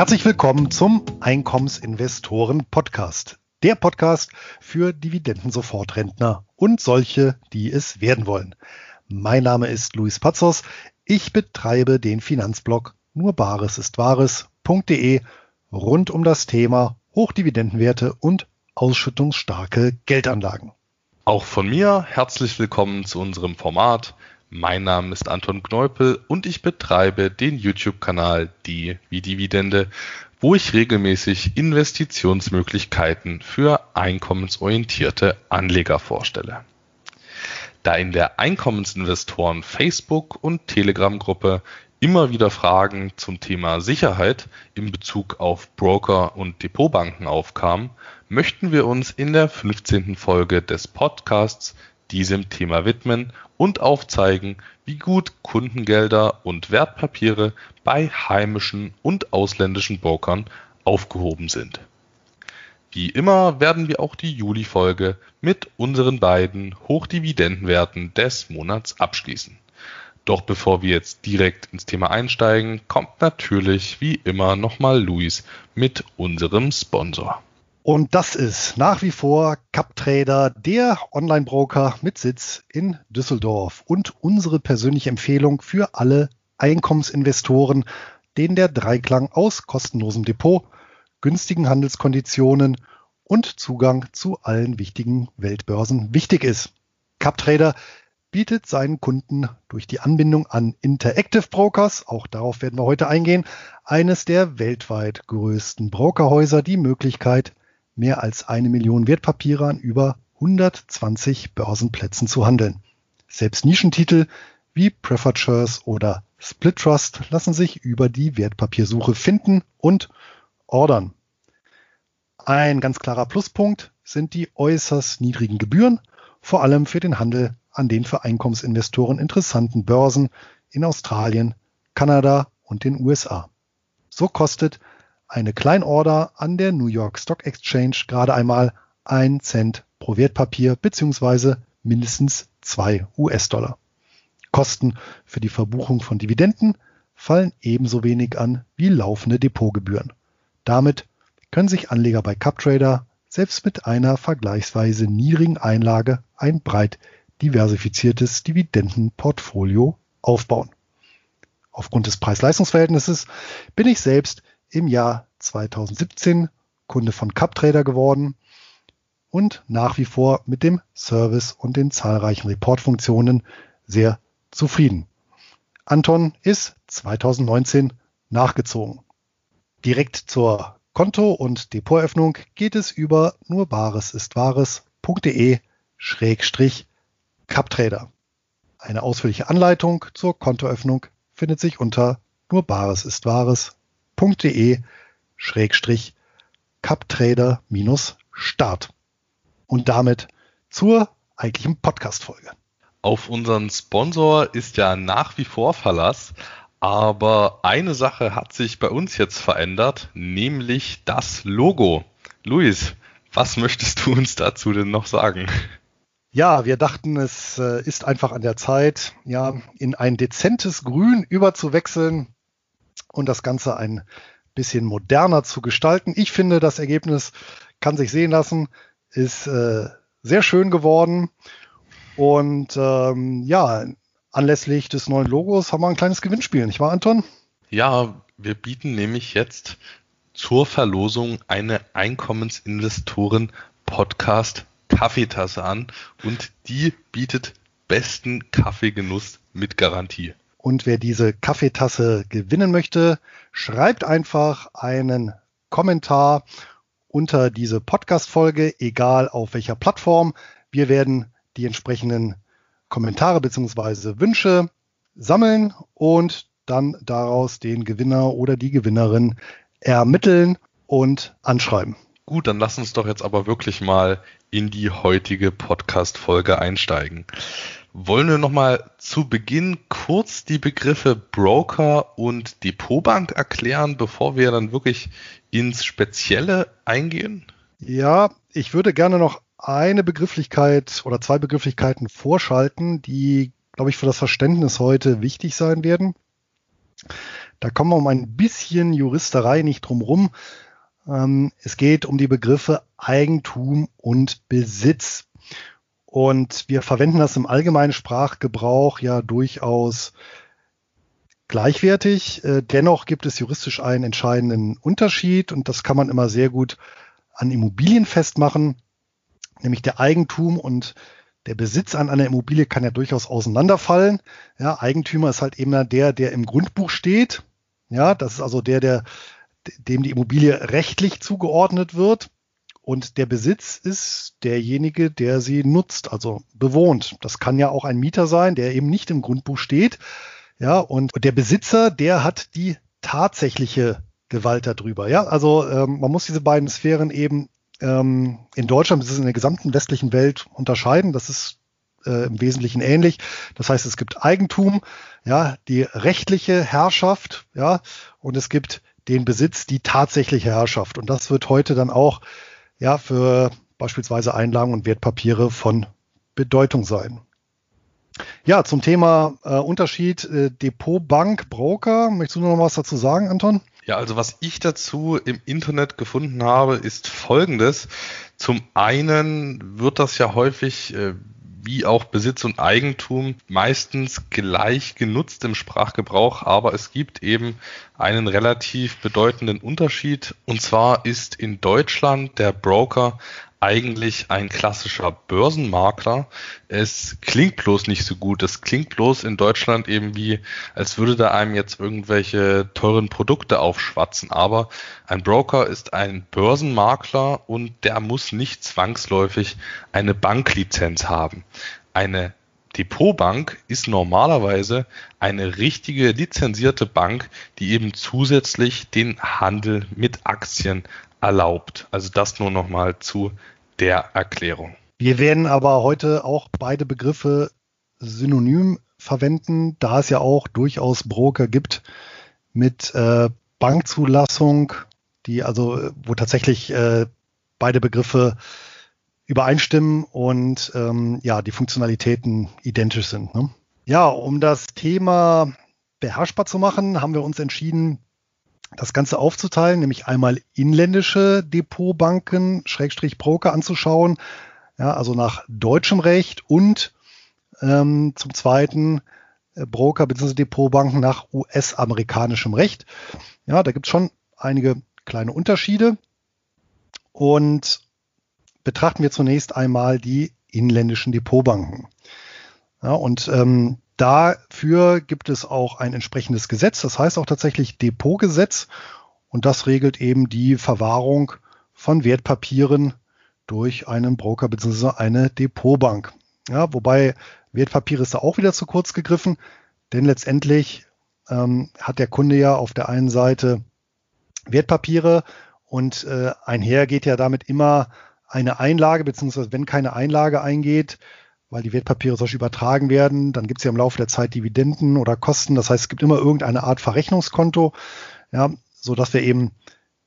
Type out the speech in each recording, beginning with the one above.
Herzlich willkommen zum Einkommensinvestoren Podcast. Der Podcast für Dividenden-Sofortrentner und solche, die es werden wollen. Mein Name ist Luis Pazos. Ich betreibe den Finanzblog nur Bares ist Wahres.de rund um das Thema Hochdividendenwerte und ausschüttungsstarke Geldanlagen. Auch von mir herzlich willkommen zu unserem Format mein Name ist Anton Kneupel und ich betreibe den YouTube-Kanal Die wie Dividende, wo ich regelmäßig Investitionsmöglichkeiten für einkommensorientierte Anleger vorstelle. Da in der Einkommensinvestoren Facebook und Telegram-Gruppe immer wieder Fragen zum Thema Sicherheit in Bezug auf Broker und Depotbanken aufkamen, möchten wir uns in der 15. Folge des Podcasts diesem Thema widmen und aufzeigen, wie gut Kundengelder und Wertpapiere bei heimischen und ausländischen Brokern aufgehoben sind. Wie immer werden wir auch die Juli-Folge mit unseren beiden Hochdividendenwerten des Monats abschließen. Doch bevor wir jetzt direkt ins Thema einsteigen, kommt natürlich wie immer nochmal Luis mit unserem Sponsor. Und das ist nach wie vor CapTrader, der Online-Broker mit Sitz in Düsseldorf und unsere persönliche Empfehlung für alle Einkommensinvestoren, denen der Dreiklang aus kostenlosem Depot, günstigen Handelskonditionen und Zugang zu allen wichtigen Weltbörsen wichtig ist. CapTrader bietet seinen Kunden durch die Anbindung an Interactive Brokers, auch darauf werden wir heute eingehen, eines der weltweit größten Brokerhäuser die Möglichkeit, mehr als eine Million Wertpapiere an über 120 Börsenplätzen zu handeln. Selbst Nischentitel wie Preferred Shares oder Split Trust lassen sich über die Wertpapiersuche finden und ordern. Ein ganz klarer Pluspunkt sind die äußerst niedrigen Gebühren, vor allem für den Handel an den für Einkommensinvestoren interessanten Börsen in Australien, Kanada und den USA. So kostet eine Kleinorder an der New York Stock Exchange gerade einmal ein Cent pro Wertpapier bzw. mindestens zwei US-Dollar. Kosten für die Verbuchung von Dividenden fallen ebenso wenig an wie laufende Depotgebühren. Damit können sich Anleger bei CupTrader selbst mit einer vergleichsweise niedrigen Einlage ein breit diversifiziertes Dividendenportfolio aufbauen. Aufgrund des Preis-Leistungs-Verhältnisses bin ich selbst im Jahr 2017 Kunde von CupTrader geworden und nach wie vor mit dem Service und den zahlreichen Reportfunktionen sehr zufrieden. Anton ist 2019 nachgezogen. Direkt zur Konto- und Depoteröffnung geht es über nur bares ist wahres.de Schrägstrich CupTrader. Eine ausführliche Anleitung zur Kontoöffnung findet sich unter nur www.de Schrägstrich CupTrader Start. Und damit zur eigentlichen Podcast-Folge. Auf unseren Sponsor ist ja nach wie vor Verlass, aber eine Sache hat sich bei uns jetzt verändert, nämlich das Logo. Luis, was möchtest du uns dazu denn noch sagen? Ja, wir dachten, es äh, ist einfach an der Zeit, ja, in ein dezentes Grün überzuwechseln und das Ganze ein bisschen moderner zu gestalten. Ich finde, das Ergebnis kann sich sehen lassen, ist äh, sehr schön geworden. Und ähm, ja, anlässlich des neuen Logos haben wir ein kleines Gewinnspiel, nicht wahr, Anton? Ja, wir bieten nämlich jetzt zur Verlosung eine Einkommensinvestoren Podcast Kaffeetasse an und die bietet besten Kaffeegenuss mit Garantie. Und wer diese Kaffeetasse gewinnen möchte, schreibt einfach einen Kommentar unter diese Podcast-Folge, egal auf welcher Plattform. Wir werden die entsprechenden Kommentare bzw. Wünsche sammeln und dann daraus den Gewinner oder die Gewinnerin ermitteln und anschreiben. Gut, dann lass uns doch jetzt aber wirklich mal in die heutige Podcast-Folge einsteigen. Wollen wir nochmal zu Beginn kurz die Begriffe Broker und Depotbank erklären, bevor wir dann wirklich ins Spezielle eingehen? Ja, ich würde gerne noch eine Begrifflichkeit oder zwei Begrifflichkeiten vorschalten, die, glaube ich, für das Verständnis heute wichtig sein werden. Da kommen wir um ein bisschen Juristerei nicht drum rum. Ähm, es geht um die Begriffe Eigentum und Besitz. Und wir verwenden das im allgemeinen Sprachgebrauch ja durchaus gleichwertig. Äh, dennoch gibt es juristisch einen entscheidenden Unterschied und das kann man immer sehr gut an Immobilien festmachen, nämlich der Eigentum und der Besitz an einer Immobilie kann ja durchaus auseinanderfallen. Ja, Eigentümer ist halt eben der, der im Grundbuch steht. Ja, das ist also der, der dem die Immobilie rechtlich zugeordnet wird. Und der Besitz ist derjenige, der sie nutzt, also bewohnt. Das kann ja auch ein Mieter sein, der eben nicht im Grundbuch steht. Ja, und der Besitzer, der hat die tatsächliche Gewalt darüber. Ja, also ähm, man muss diese beiden Sphären eben ähm, in Deutschland, das ist in der gesamten westlichen Welt unterscheiden. Das ist äh, im Wesentlichen ähnlich. Das heißt, es gibt Eigentum, ja, die rechtliche Herrschaft, ja, und es gibt den Besitz, die tatsächliche Herrschaft. Und das wird heute dann auch ja für beispielsweise Einlagen und Wertpapiere von Bedeutung sein. Ja, zum Thema äh, Unterschied äh, Depot, Bank, Broker. Möchtest du noch was dazu sagen, Anton? Ja, also was ich dazu im Internet gefunden habe, ist folgendes. Zum einen wird das ja häufig äh, wie auch Besitz und Eigentum meistens gleich genutzt im Sprachgebrauch, aber es gibt eben einen relativ bedeutenden Unterschied. Und zwar ist in Deutschland der Broker eigentlich ein klassischer Börsenmakler. Es klingt bloß nicht so gut. Es klingt bloß in Deutschland eben wie, als würde da einem jetzt irgendwelche teuren Produkte aufschwatzen. Aber ein Broker ist ein Börsenmakler und der muss nicht zwangsläufig eine Banklizenz haben. Eine Depotbank ist normalerweise eine richtige lizenzierte Bank, die eben zusätzlich den Handel mit Aktien erlaubt. Also das nur nochmal zu der Erklärung. Wir werden aber heute auch beide Begriffe synonym verwenden, da es ja auch durchaus Broker gibt mit äh, Bankzulassung, die also, wo tatsächlich äh, beide Begriffe übereinstimmen und ähm, ja, die Funktionalitäten identisch sind. Ne? Ja, um das Thema beherrschbar zu machen, haben wir uns entschieden, das Ganze aufzuteilen, nämlich einmal inländische Depotbanken, Schrägstrich Broker anzuschauen, ja, also nach deutschem Recht und ähm, zum zweiten äh, Broker bzw. Depotbanken nach US-amerikanischem Recht. Ja, da gibt es schon einige kleine Unterschiede und betrachten wir zunächst einmal die inländischen Depotbanken. Ja, und ähm, Dafür gibt es auch ein entsprechendes Gesetz, das heißt auch tatsächlich Depotgesetz und das regelt eben die Verwahrung von Wertpapieren durch einen Broker bzw. eine Depotbank. Ja, wobei Wertpapiere ist da auch wieder zu kurz gegriffen, denn letztendlich ähm, hat der Kunde ja auf der einen Seite Wertpapiere und äh, einher geht ja damit immer eine Einlage, beziehungsweise wenn keine Einlage eingeht, weil die Wertpapiere solch übertragen werden. Dann gibt es ja im Laufe der Zeit Dividenden oder Kosten. Das heißt, es gibt immer irgendeine Art Verrechnungskonto, ja, so dass wir eben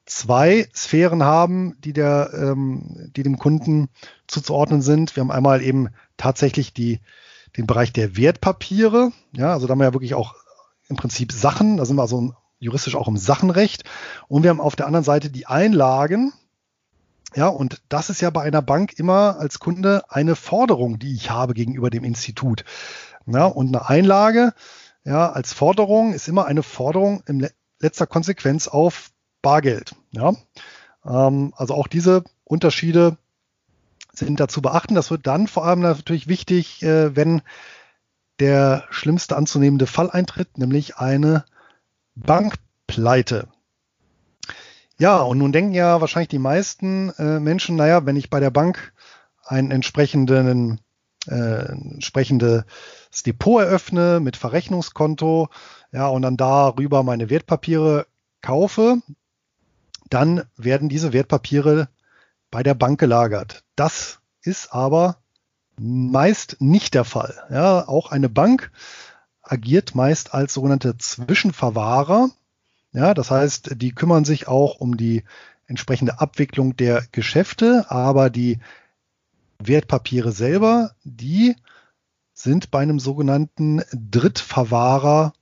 zwei Sphären haben, die der, ähm, die dem Kunden zuzuordnen sind. Wir haben einmal eben tatsächlich die, den Bereich der Wertpapiere. Ja, also da haben wir ja wirklich auch im Prinzip Sachen. Da sind wir also juristisch auch im Sachenrecht. Und wir haben auf der anderen Seite die Einlagen. Ja, und das ist ja bei einer Bank immer als Kunde eine Forderung, die ich habe gegenüber dem Institut. Ja, und eine Einlage, ja, als Forderung ist immer eine Forderung in letzter Konsequenz auf Bargeld. Ja, ähm, also auch diese Unterschiede sind da zu beachten. Das wird dann vor allem natürlich wichtig, äh, wenn der schlimmste anzunehmende Fall eintritt, nämlich eine Bankpleite. Ja, und nun denken ja wahrscheinlich die meisten äh, Menschen, naja, wenn ich bei der Bank ein entsprechenden, äh, entsprechendes Depot eröffne mit Verrechnungskonto, ja, und dann darüber meine Wertpapiere kaufe, dann werden diese Wertpapiere bei der Bank gelagert. Das ist aber meist nicht der Fall. Ja, auch eine Bank agiert meist als sogenannte Zwischenverwahrer ja, das heißt, die kümmern sich auch um die entsprechende Abwicklung der Geschäfte, aber die Wertpapiere selber, die sind bei einem sogenannten Drittverwahrer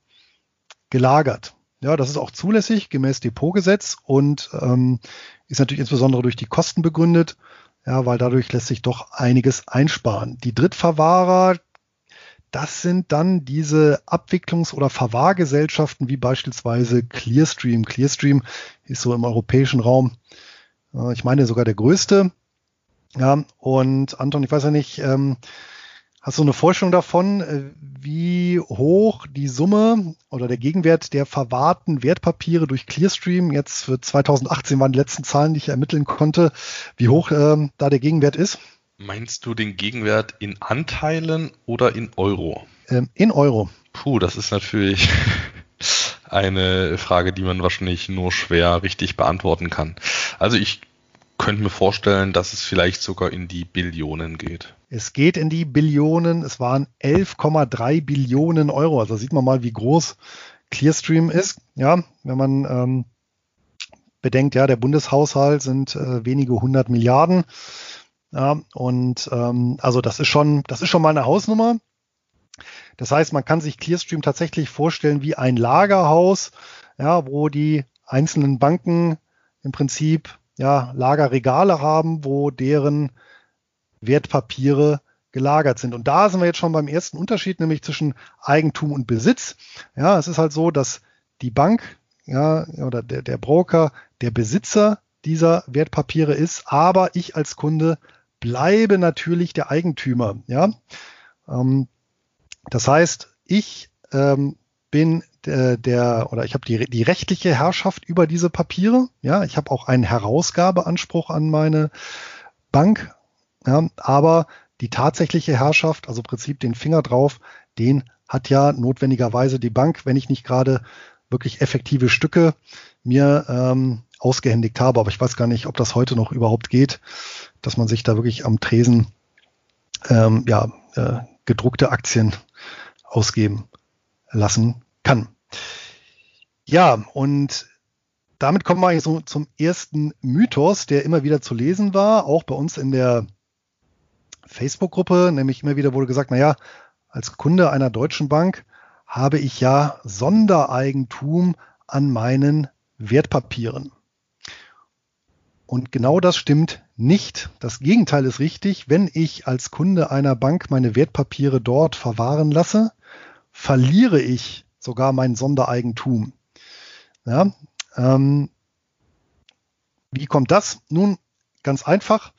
gelagert. Ja, das ist auch zulässig gemäß Depotgesetz und ähm, ist natürlich insbesondere durch die Kosten begründet. Ja, weil dadurch lässt sich doch einiges einsparen. Die Drittverwahrer, das sind dann diese Abwicklungs- oder Verwahrgesellschaften wie beispielsweise Clearstream. Clearstream ist so im europäischen Raum, äh, ich meine sogar der größte. Ja, und Anton, ich weiß ja nicht, ähm, hast du eine Vorstellung davon, äh, wie hoch die Summe oder der Gegenwert der verwahrten Wertpapiere durch Clearstream jetzt für 2018 waren die letzten Zahlen, die ich ermitteln konnte, wie hoch ähm, da der Gegenwert ist? Meinst du den Gegenwert in Anteilen oder in Euro? Ähm, in Euro. Puh, das ist natürlich eine Frage, die man wahrscheinlich nur schwer richtig beantworten kann. Also ich könnte mir vorstellen, dass es vielleicht sogar in die Billionen geht. Es geht in die Billionen. Es waren 11,3 Billionen Euro. Also sieht man mal, wie groß Clearstream ist. Ja, wenn man ähm, bedenkt, ja, der Bundeshaushalt sind äh, wenige hundert Milliarden. Ja, und ähm, also das ist schon, das ist schon mal eine Hausnummer. Das heißt, man kann sich Clearstream tatsächlich vorstellen wie ein Lagerhaus, ja, wo die einzelnen Banken im Prinzip ja, Lagerregale haben, wo deren Wertpapiere gelagert sind. Und da sind wir jetzt schon beim ersten Unterschied, nämlich zwischen Eigentum und Besitz. Ja, es ist halt so, dass die Bank, ja, oder der, der Broker der Besitzer dieser Wertpapiere ist, aber ich als Kunde bleibe natürlich der Eigentümer. Ja, ähm, das heißt, ich ähm, bin der, der oder ich habe die, die rechtliche Herrschaft über diese Papiere. Ja, ich habe auch einen Herausgabeanspruch an meine Bank. Ja, aber die tatsächliche Herrschaft, also Prinzip den Finger drauf, den hat ja notwendigerweise die Bank, wenn ich nicht gerade wirklich effektive Stücke mir ähm, ausgehändigt habe. Aber ich weiß gar nicht, ob das heute noch überhaupt geht, dass man sich da wirklich am Tresen ähm, ja, äh, gedruckte Aktien ausgeben lassen kann. Ja, und damit kommen wir eigentlich so zum ersten Mythos, der immer wieder zu lesen war, auch bei uns in der Facebook-Gruppe, nämlich immer wieder wurde gesagt, naja, als Kunde einer deutschen Bank habe ich ja Sondereigentum an meinen Wertpapieren. Und genau das stimmt nicht. Das Gegenteil ist richtig. Wenn ich als Kunde einer Bank meine Wertpapiere dort verwahren lasse, verliere ich sogar mein Sondereigentum. Ja, ähm, wie kommt das? Nun, ganz einfach.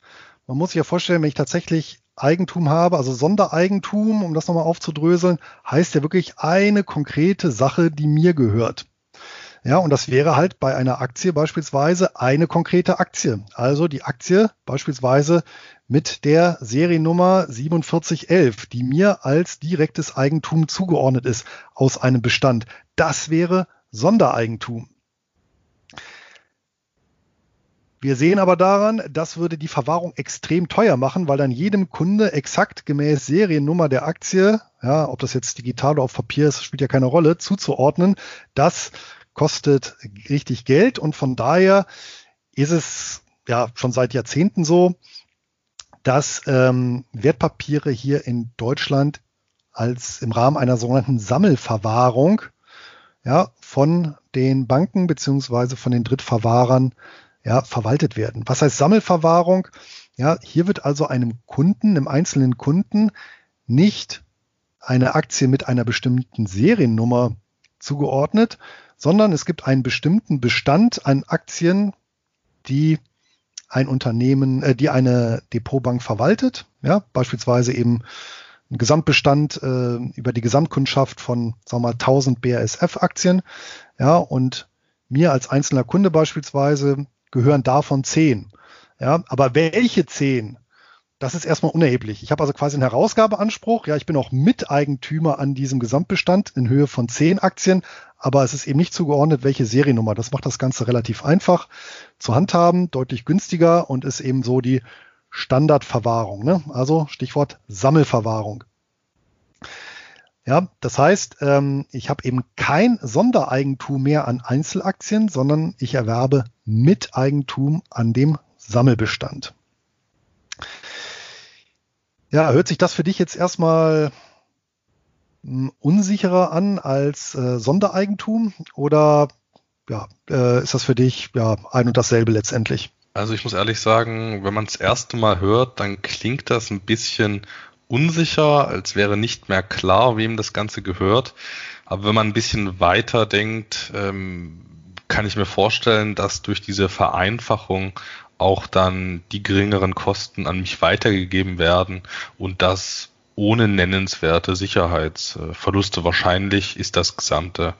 Man muss sich ja vorstellen, wenn ich tatsächlich Eigentum habe, also Sondereigentum, um das nochmal aufzudröseln, heißt ja wirklich eine konkrete Sache, die mir gehört. Ja, und das wäre halt bei einer Aktie beispielsweise eine konkrete Aktie. Also die Aktie beispielsweise mit der Seriennummer 4711, die mir als direktes Eigentum zugeordnet ist aus einem Bestand. Das wäre Sondereigentum. Wir sehen aber daran, das würde die Verwahrung extrem teuer machen, weil dann jedem Kunde exakt gemäß Seriennummer der Aktie, ja, ob das jetzt digital oder auf Papier ist, spielt ja keine Rolle, zuzuordnen. Das kostet richtig Geld und von daher ist es ja schon seit Jahrzehnten so, dass ähm, Wertpapiere hier in Deutschland als im Rahmen einer sogenannten Sammelverwahrung ja, von den Banken beziehungsweise von den Drittverwahrern ja, verwaltet werden. Was heißt Sammelverwahrung? Ja, hier wird also einem Kunden, einem einzelnen Kunden nicht eine Aktie mit einer bestimmten Seriennummer zugeordnet, sondern es gibt einen bestimmten Bestand an Aktien, die ein Unternehmen, äh, die eine Depotbank verwaltet, ja, beispielsweise eben ein Gesamtbestand äh, über die Gesamtkundschaft von, sagen wir mal, 1000 BASF-Aktien, ja, und mir als einzelner Kunde beispielsweise gehören davon 10. Ja, aber welche 10 das ist erstmal unerheblich. Ich habe also quasi einen Herausgabeanspruch. Ja, ich bin auch Miteigentümer an diesem Gesamtbestand in Höhe von zehn Aktien, aber es ist eben nicht zugeordnet, welche Seriennummer. Das macht das Ganze relativ einfach zu handhaben, deutlich günstiger und ist eben so die Standardverwahrung. Ne? Also Stichwort Sammelverwahrung. Ja, das heißt, ähm, ich habe eben kein Sondereigentum mehr an Einzelaktien, sondern ich erwerbe Miteigentum an dem Sammelbestand. Ja, hört sich das für dich jetzt erstmal hm, unsicherer an als äh, Sondereigentum oder ja, äh, ist das für dich ja ein und dasselbe letztendlich? Also ich muss ehrlich sagen, wenn man das erste Mal hört, dann klingt das ein bisschen unsicher, als wäre nicht mehr klar, wem das Ganze gehört. Aber wenn man ein bisschen weiter denkt, ähm, kann ich mir vorstellen, dass durch diese Vereinfachung auch dann die geringeren Kosten an mich weitergegeben werden und das ohne nennenswerte Sicherheitsverluste. Wahrscheinlich ist das Gesamte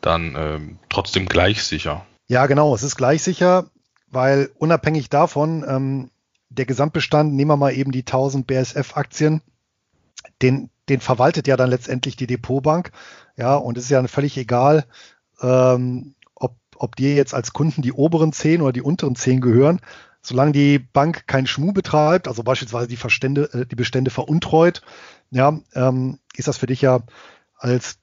dann ähm, trotzdem gleich sicher. Ja, genau, es ist gleich sicher, weil unabhängig davon, ähm, der Gesamtbestand, nehmen wir mal eben die 1000 BSF-Aktien, den, den verwaltet ja dann letztendlich die Depotbank. Ja, und es ist ja völlig egal, ähm, ob, dir jetzt als Kunden die oberen 10 oder die unteren 10 gehören. Solange die Bank keinen Schmuh betreibt, also beispielsweise die, Verstände, äh, die Bestände veruntreut, ja, ähm, ist das für dich ja als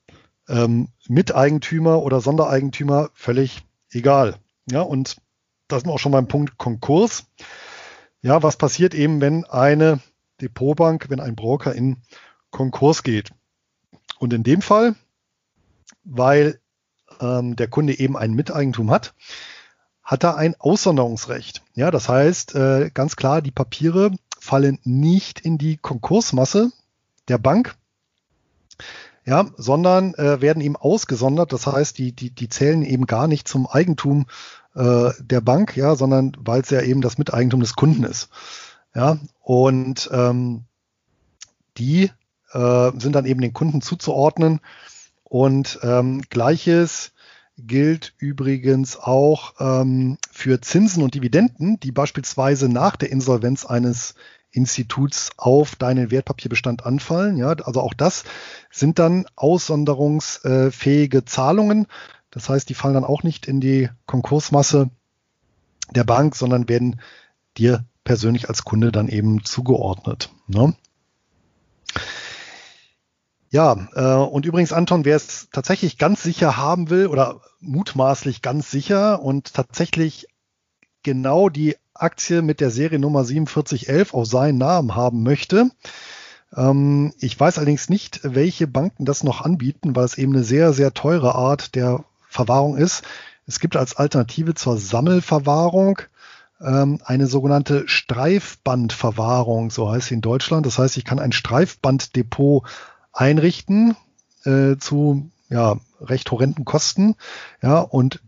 ähm, Miteigentümer oder Sondereigentümer völlig egal. Ja, und da sind wir auch schon beim Punkt Konkurs. Ja, was passiert eben, wenn eine Depotbank, wenn ein Broker in Konkurs geht? Und in dem Fall, weil ähm, der Kunde eben ein Miteigentum hat, hat er ein Aussonderungsrecht. Ja, das heißt äh, ganz klar, die Papiere fallen nicht in die Konkursmasse der Bank, ja, sondern äh, werden eben ausgesondert. Das heißt, die, die, die zählen eben gar nicht zum Eigentum äh, der Bank, ja, sondern weil es ja eben das Miteigentum des Kunden ist. Ja, und ähm, die äh, sind dann eben den Kunden zuzuordnen. Und ähm, gleiches gilt übrigens auch ähm, für Zinsen und Dividenden, die beispielsweise nach der Insolvenz eines Instituts auf deinen Wertpapierbestand anfallen. Ja, also auch das sind dann aussonderungsfähige Zahlungen. Das heißt, die fallen dann auch nicht in die Konkursmasse der Bank, sondern werden dir persönlich als Kunde dann eben zugeordnet. Ne? Ja, äh, und übrigens, Anton, wer es tatsächlich ganz sicher haben will oder mutmaßlich ganz sicher und tatsächlich genau die Aktie mit der Seriennummer 4711 auf seinen Namen haben möchte, ähm, ich weiß allerdings nicht, welche Banken das noch anbieten, weil es eben eine sehr, sehr teure Art der Verwahrung ist. Es gibt als Alternative zur Sammelverwahrung ähm, eine sogenannte Streifbandverwahrung, so heißt sie in Deutschland. Das heißt, ich kann ein Streifbanddepot einrichten äh, zu ja, recht horrenden Kosten. Ja, und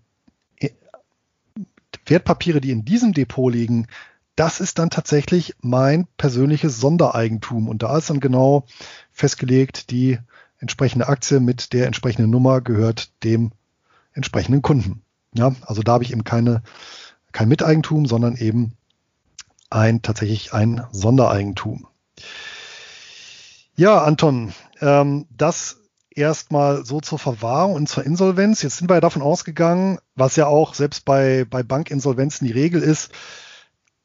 äh, Wertpapiere, die in diesem Depot liegen, das ist dann tatsächlich mein persönliches Sondereigentum. Und da ist dann genau festgelegt, die entsprechende Aktie mit der entsprechenden Nummer gehört dem entsprechenden Kunden. Ja, also da habe ich eben keine, kein Miteigentum, sondern eben ein tatsächlich ein Sondereigentum. Ja, Anton, ähm, das erstmal so zur Verwahrung und zur Insolvenz. Jetzt sind wir ja davon ausgegangen, was ja auch selbst bei, bei Bankinsolvenzen die Regel ist,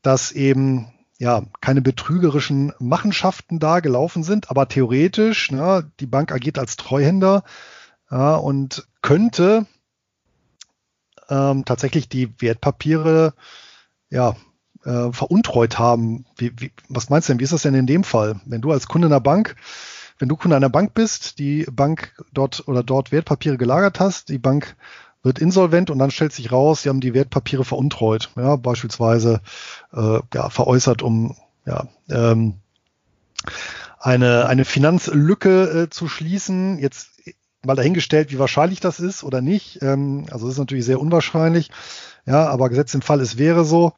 dass eben ja keine betrügerischen Machenschaften da gelaufen sind, aber theoretisch, ne, die Bank agiert als Treuhänder ja, und könnte ähm, tatsächlich die Wertpapiere ja äh, veruntreut haben. Wie, wie, was meinst du denn? Wie ist das denn in dem Fall? Wenn du als Kunde einer Bank, wenn du Kunde einer Bank bist, die Bank dort oder dort Wertpapiere gelagert hast, die Bank wird insolvent und dann stellt sich raus, sie haben die Wertpapiere veruntreut, ja, beispielsweise äh, ja, veräußert, um ja, ähm, eine, eine Finanzlücke äh, zu schließen. Jetzt mal dahingestellt, wie wahrscheinlich das ist oder nicht. Ähm, also das ist natürlich sehr unwahrscheinlich. Ja, aber gesetzt im Fall, es wäre so.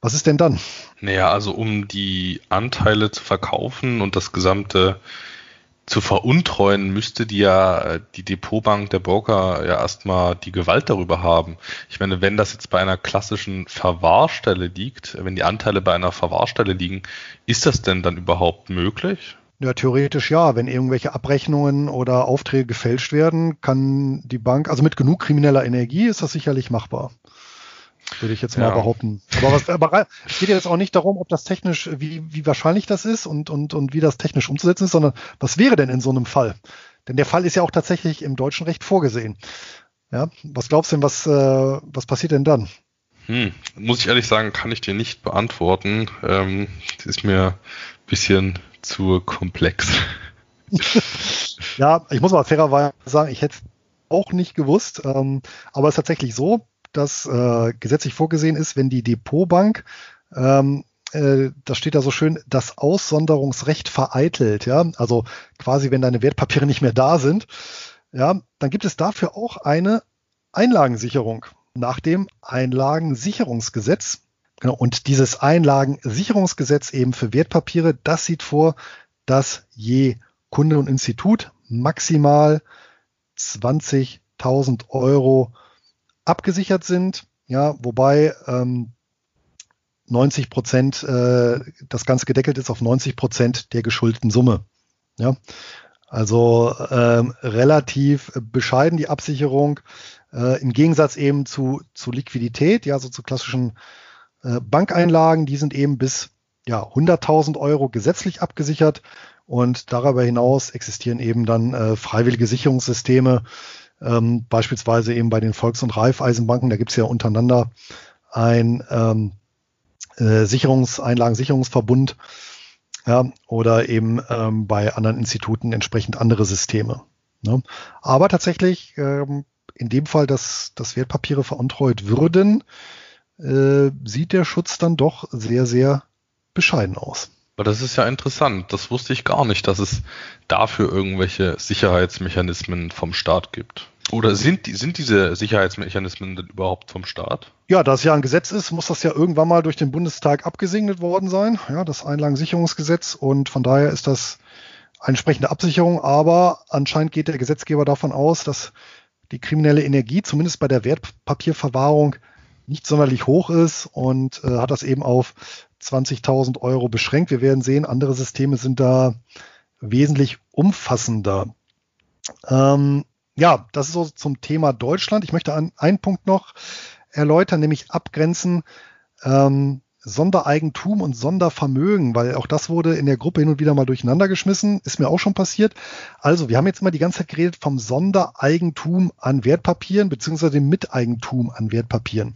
Was ist denn dann? Naja, also um die Anteile zu verkaufen und das gesamte zu veruntreuen, müsste die ja die Depotbank, der Broker ja erstmal die Gewalt darüber haben. Ich meine, wenn das jetzt bei einer klassischen Verwahrstelle liegt, wenn die Anteile bei einer Verwahrstelle liegen, ist das denn dann überhaupt möglich? Ja, theoretisch ja. Wenn irgendwelche Abrechnungen oder Aufträge gefälscht werden, kann die Bank, also mit genug krimineller Energie ist das sicherlich machbar würde ich jetzt mal ja. behaupten. Aber, was, aber es geht jetzt auch nicht darum, ob das technisch, wie, wie wahrscheinlich das ist und, und, und wie das technisch umzusetzen ist, sondern was wäre denn in so einem Fall? Denn der Fall ist ja auch tatsächlich im deutschen Recht vorgesehen. Ja, was glaubst du denn, was, äh, was passiert denn dann? Hm, muss ich ehrlich sagen, kann ich dir nicht beantworten. Ähm, das ist mir ein bisschen zu komplex. ja, ich muss mal fairerweise sagen, ich hätte es auch nicht gewusst, ähm, aber es ist tatsächlich so, dass äh, gesetzlich vorgesehen ist, wenn die Depotbank ähm, äh, das steht da so schön, das Aussonderungsrecht vereitelt, ja, also quasi, wenn deine Wertpapiere nicht mehr da sind, ja, dann gibt es dafür auch eine Einlagensicherung nach dem Einlagensicherungsgesetz. Genau, und dieses Einlagensicherungsgesetz eben für Wertpapiere, das sieht vor, dass je Kunde und Institut maximal 20.000 Euro abgesichert sind. Ja, wobei ähm, 90 Prozent, äh, das Ganze gedeckelt ist auf 90 Prozent der geschuldeten Summe. Ja, also ähm, relativ bescheiden die Absicherung. Äh, Im Gegensatz eben zu, zu Liquidität, ja, so zu klassischen äh, Bankeinlagen, die sind eben bis ja, 100.000 Euro gesetzlich abgesichert und darüber hinaus existieren eben dann äh, freiwillige Sicherungssysteme, ähm, beispielsweise eben bei den Volks- und Raiffeisenbanken, da gibt es ja untereinander ein ähm, äh, Sicherungseinlagensicherungsverbund ja, oder eben ähm, bei anderen Instituten entsprechend andere Systeme. Ne? Aber tatsächlich ähm, in dem Fall, dass, dass Wertpapiere veruntreut würden, äh, sieht der Schutz dann doch sehr, sehr bescheiden aus. Aber das ist ja interessant. Das wusste ich gar nicht, dass es dafür irgendwelche Sicherheitsmechanismen vom Staat gibt. Oder sind, sind diese Sicherheitsmechanismen denn überhaupt vom Staat? Ja, da es ja ein Gesetz ist, muss das ja irgendwann mal durch den Bundestag abgesegnet worden sein. Ja, das Einlagensicherungsgesetz. Und von daher ist das eine entsprechende Absicherung. Aber anscheinend geht der Gesetzgeber davon aus, dass die kriminelle Energie, zumindest bei der Wertpapierverwahrung, nicht sonderlich hoch ist und äh, hat das eben auf 20.000 Euro beschränkt. Wir werden sehen, andere Systeme sind da wesentlich umfassender. Ähm, ja, das ist so zum Thema Deutschland. Ich möchte an, einen Punkt noch erläutern, nämlich abgrenzen ähm, Sondereigentum und Sondervermögen, weil auch das wurde in der Gruppe hin und wieder mal durcheinander geschmissen, ist mir auch schon passiert. Also, wir haben jetzt mal die ganze Zeit geredet vom Sondereigentum an Wertpapieren beziehungsweise dem Miteigentum an Wertpapieren.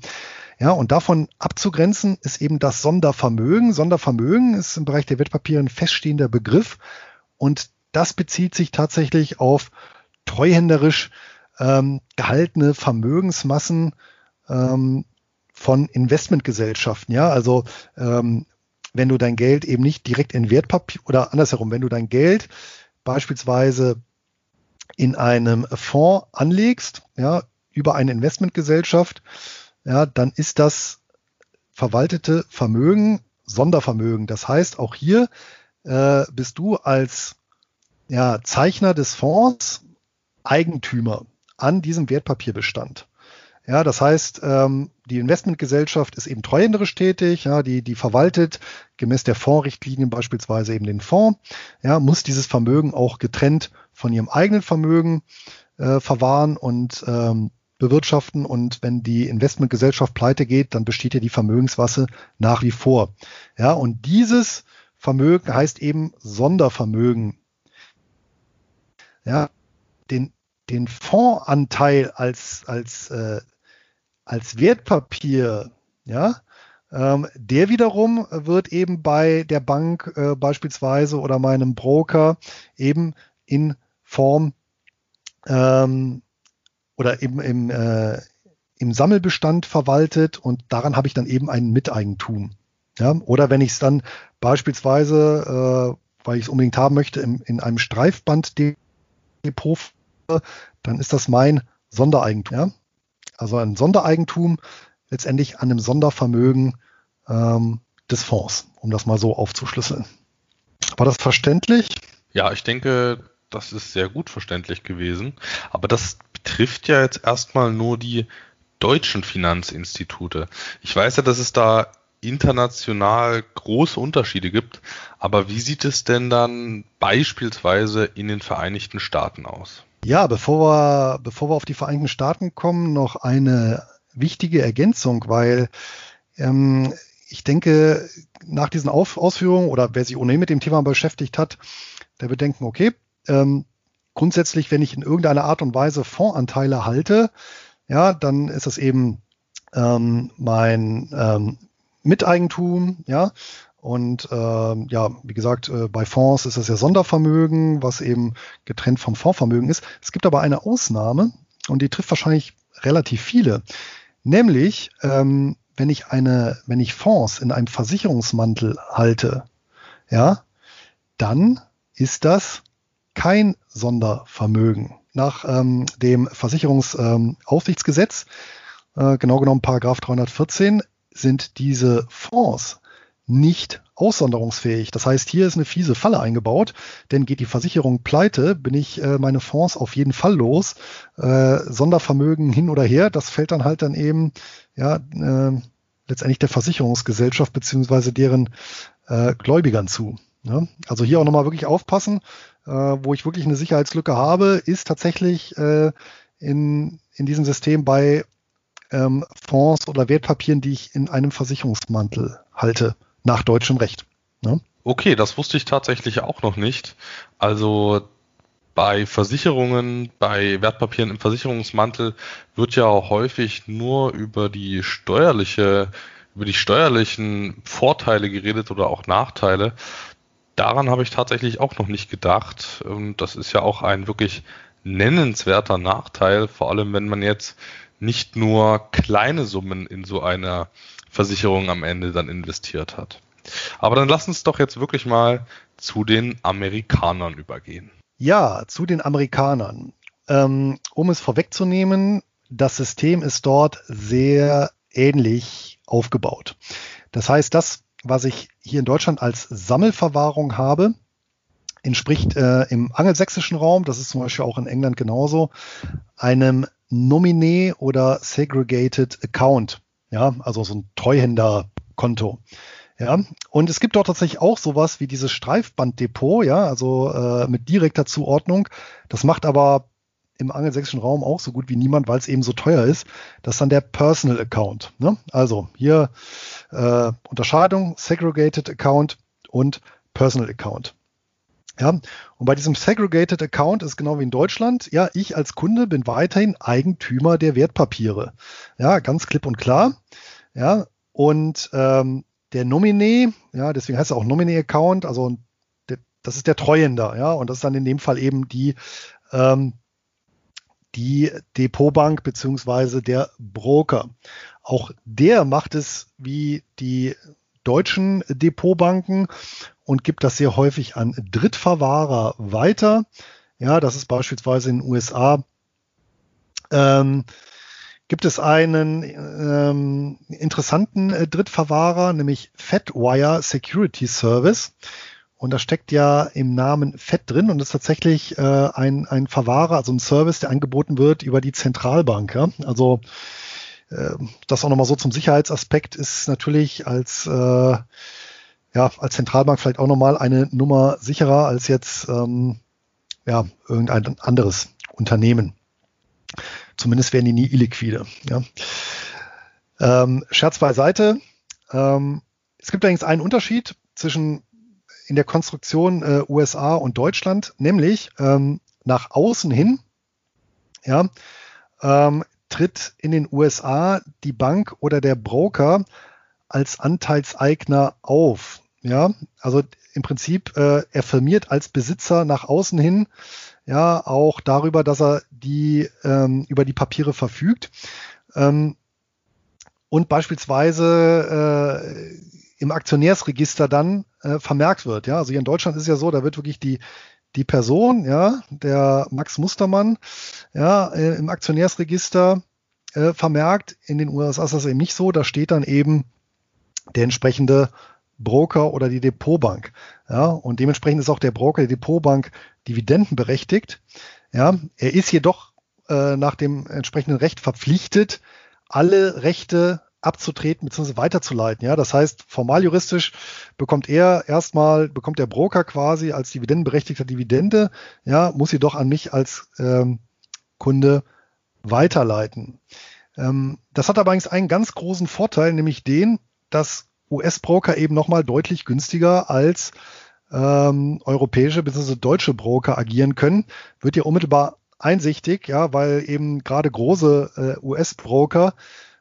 Ja, und davon abzugrenzen ist eben das Sondervermögen. Sondervermögen ist im Bereich der Wertpapiere ein feststehender Begriff und das bezieht sich tatsächlich auf treuhänderisch ähm, gehaltene Vermögensmassen ähm, von Investmentgesellschaften. Ja, also ähm, wenn du dein Geld eben nicht direkt in Wertpapier oder andersherum, wenn du dein Geld beispielsweise in einem Fonds anlegst, ja, über eine Investmentgesellschaft, ja, dann ist das verwaltete Vermögen Sondervermögen. Das heißt, auch hier äh, bist du als ja, Zeichner des Fonds Eigentümer an diesem Wertpapierbestand. Ja, das heißt, ähm, die Investmentgesellschaft ist eben treuhänderisch tätig, ja, die, die verwaltet gemäß der Fondsrichtlinien beispielsweise eben den Fonds, ja, muss dieses Vermögen auch getrennt von ihrem eigenen Vermögen äh, verwahren und ähm, bewirtschaften. Und wenn die Investmentgesellschaft pleite geht, dann besteht ja die Vermögensmasse nach wie vor. Ja, und dieses Vermögen heißt eben Sondervermögen. Ja, den den Fondsanteil als, als, äh, als Wertpapier, ja, ähm, der wiederum wird eben bei der Bank äh, beispielsweise oder meinem Broker eben in Form ähm, oder eben im, äh, im Sammelbestand verwaltet und daran habe ich dann eben ein Miteigentum. Ja? Oder wenn ich es dann beispielsweise, äh, weil ich es unbedingt haben möchte, im, in einem Streifbanddepot dann ist das mein Sondereigentum. Ja? Also ein Sondereigentum letztendlich an einem Sondervermögen ähm, des Fonds, um das mal so aufzuschlüsseln. War das verständlich? Ja, ich denke, das ist sehr gut verständlich gewesen. Aber das betrifft ja jetzt erstmal nur die deutschen Finanzinstitute. Ich weiß ja, dass es da international große Unterschiede gibt, aber wie sieht es denn dann beispielsweise in den Vereinigten Staaten aus? Ja, bevor wir, bevor wir auf die Vereinigten Staaten kommen, noch eine wichtige Ergänzung, weil ähm, ich denke, nach diesen Auf Ausführungen oder wer sich ohnehin mit dem Thema beschäftigt hat, der wird denken, okay, ähm, grundsätzlich, wenn ich in irgendeiner Art und Weise Fondsanteile halte, ja, dann ist das eben ähm, mein ähm, Miteigentum, ja, Und ähm, ja, wie gesagt, äh, bei Fonds ist das ja Sondervermögen, was eben getrennt vom Fondsvermögen ist. Es gibt aber eine Ausnahme und die trifft wahrscheinlich relativ viele. Nämlich, ähm, wenn ich eine, wenn ich Fonds in einem Versicherungsmantel halte, ja, dann ist das kein Sondervermögen. Nach ähm, dem Versicherungsaufsichtsgesetz, äh, genau genommen Paragraph 314, sind diese Fonds nicht aussonderungsfähig. Das heißt, hier ist eine fiese Falle eingebaut, denn geht die Versicherung pleite, bin ich äh, meine Fonds auf jeden Fall los. Äh, Sondervermögen hin oder her, das fällt dann halt dann eben ja äh, letztendlich der Versicherungsgesellschaft beziehungsweise deren äh, Gläubigern zu. Ja? Also hier auch nochmal wirklich aufpassen, äh, wo ich wirklich eine Sicherheitslücke habe, ist tatsächlich äh, in, in diesem System bei ähm, Fonds oder Wertpapieren, die ich in einem Versicherungsmantel halte nach deutschem Recht. Ne? Okay, das wusste ich tatsächlich auch noch nicht. Also bei Versicherungen, bei Wertpapieren im Versicherungsmantel wird ja häufig nur über die steuerliche, über die steuerlichen Vorteile geredet oder auch Nachteile. Daran habe ich tatsächlich auch noch nicht gedacht. Und das ist ja auch ein wirklich nennenswerter Nachteil, vor allem wenn man jetzt nicht nur kleine Summen in so einer Versicherung am Ende dann investiert hat. Aber dann lass uns doch jetzt wirklich mal zu den Amerikanern übergehen. Ja, zu den Amerikanern. Ähm, um es vorwegzunehmen, das System ist dort sehr ähnlich aufgebaut. Das heißt, das, was ich hier in Deutschland als Sammelverwahrung habe, entspricht äh, im angelsächsischen Raum, das ist zum Beispiel auch in England genauso, einem Nominee oder Segregated Account. Ja, also so ein Treuhänderkonto. Ja, und es gibt dort tatsächlich auch sowas wie dieses Streifbanddepot, ja, also äh, mit direkter Zuordnung. Das macht aber im angelsächsischen Raum auch so gut wie niemand, weil es eben so teuer ist. Das ist dann der Personal Account. Ne? Also hier äh, Unterscheidung, Segregated Account und Personal Account. Ja, und bei diesem Segregated Account ist genau wie in Deutschland, ja, ich als Kunde bin weiterhin Eigentümer der Wertpapiere. Ja, ganz klipp und klar. Ja, und ähm, der Nominee, ja, deswegen heißt er auch Nominee-Account, also der, das ist der Treuender, ja, und das ist dann in dem Fall eben die, ähm, die Depotbank beziehungsweise der Broker. Auch der macht es wie die deutschen Depotbanken und gibt das sehr häufig an Drittverwahrer weiter. Ja, das ist beispielsweise in den USA. Ähm, gibt es einen ähm, interessanten äh, Drittverwahrer, nämlich FedWire Security Service. Und da steckt ja im Namen FED drin und ist tatsächlich äh, ein, ein Verwahrer, also ein Service, der angeboten wird über die Zentralbank. Ja? Also das auch nochmal so zum Sicherheitsaspekt ist natürlich als äh, ja, als Zentralbank vielleicht auch nochmal eine Nummer sicherer als jetzt ähm, ja, irgendein anderes Unternehmen. Zumindest werden die nie illiquide. Ja. Ähm, Scherz beiseite. Ähm, es gibt allerdings einen Unterschied zwischen in der Konstruktion äh, USA und Deutschland, nämlich ähm, nach außen hin ja, ähm, tritt in den USA die Bank oder der Broker als Anteilseigner auf. Ja, also im Prinzip, äh, er firmiert als Besitzer nach außen hin, ja, auch darüber, dass er die ähm, über die Papiere verfügt. Ähm, und beispielsweise äh, im Aktionärsregister dann äh, vermerkt wird. Ja, also hier in Deutschland ist ja so, da wird wirklich die die Person, ja, der Max Mustermann, ja, äh, im Aktionärsregister äh, vermerkt. In den USA ist das eben nicht so. Da steht dann eben der entsprechende Broker oder die Depotbank. Ja, und dementsprechend ist auch der Broker der Depotbank dividendenberechtigt. Ja, er ist jedoch äh, nach dem entsprechenden Recht verpflichtet, alle Rechte abzutreten bzw. weiterzuleiten. Ja, das heißt, formal juristisch bekommt er erstmal, bekommt der Broker quasi als dividendenberechtigter Dividende, ja, muss sie doch an mich als ähm, Kunde weiterleiten. Ähm, das hat aber eigentlich einen ganz großen Vorteil, nämlich den, dass US-Broker eben nochmal deutlich günstiger als ähm, europäische bzw. deutsche Broker agieren können, wird ja unmittelbar einsichtig, ja, weil eben gerade große äh, US-Broker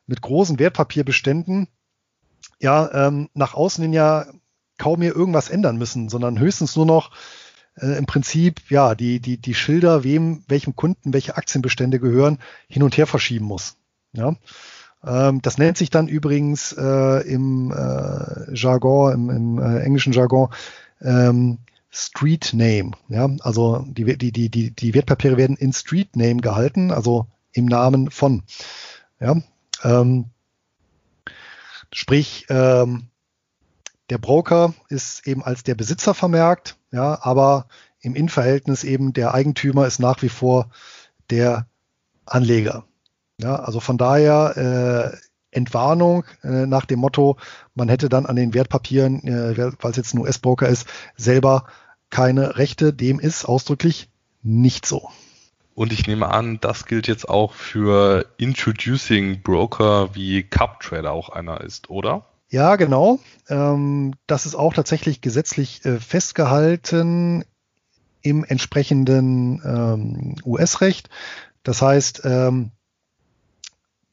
mit großen Wertpapierbeständen ja ähm, nach außen hin ja kaum mehr irgendwas ändern müssen, sondern höchstens nur noch äh, im Prinzip ja die, die, die Schilder, wem, welchem Kunden welche Aktienbestände gehören, hin und her verschieben muss. Ja. Ähm, das nennt sich dann übrigens äh, im äh, Jargon, im, im äh, englischen Jargon, ähm, Street Name. Ja, also die, die, die, die, die Wertpapiere werden in Street Name gehalten, also im Namen von. Ja, ähm, sprich, ähm, der Broker ist eben als der Besitzer vermerkt, ja, aber im Innenverhältnis eben der Eigentümer ist nach wie vor der Anleger. Ja, also von daher äh, Entwarnung äh, nach dem Motto, man hätte dann an den Wertpapieren, äh, weil es jetzt ein US-Broker ist, selber keine Rechte. Dem ist ausdrücklich nicht so. Und ich nehme an, das gilt jetzt auch für Introducing Broker wie Cup Trader auch einer ist, oder? Ja, genau. Ähm, das ist auch tatsächlich gesetzlich äh, festgehalten im entsprechenden ähm, US-Recht. Das heißt, ähm,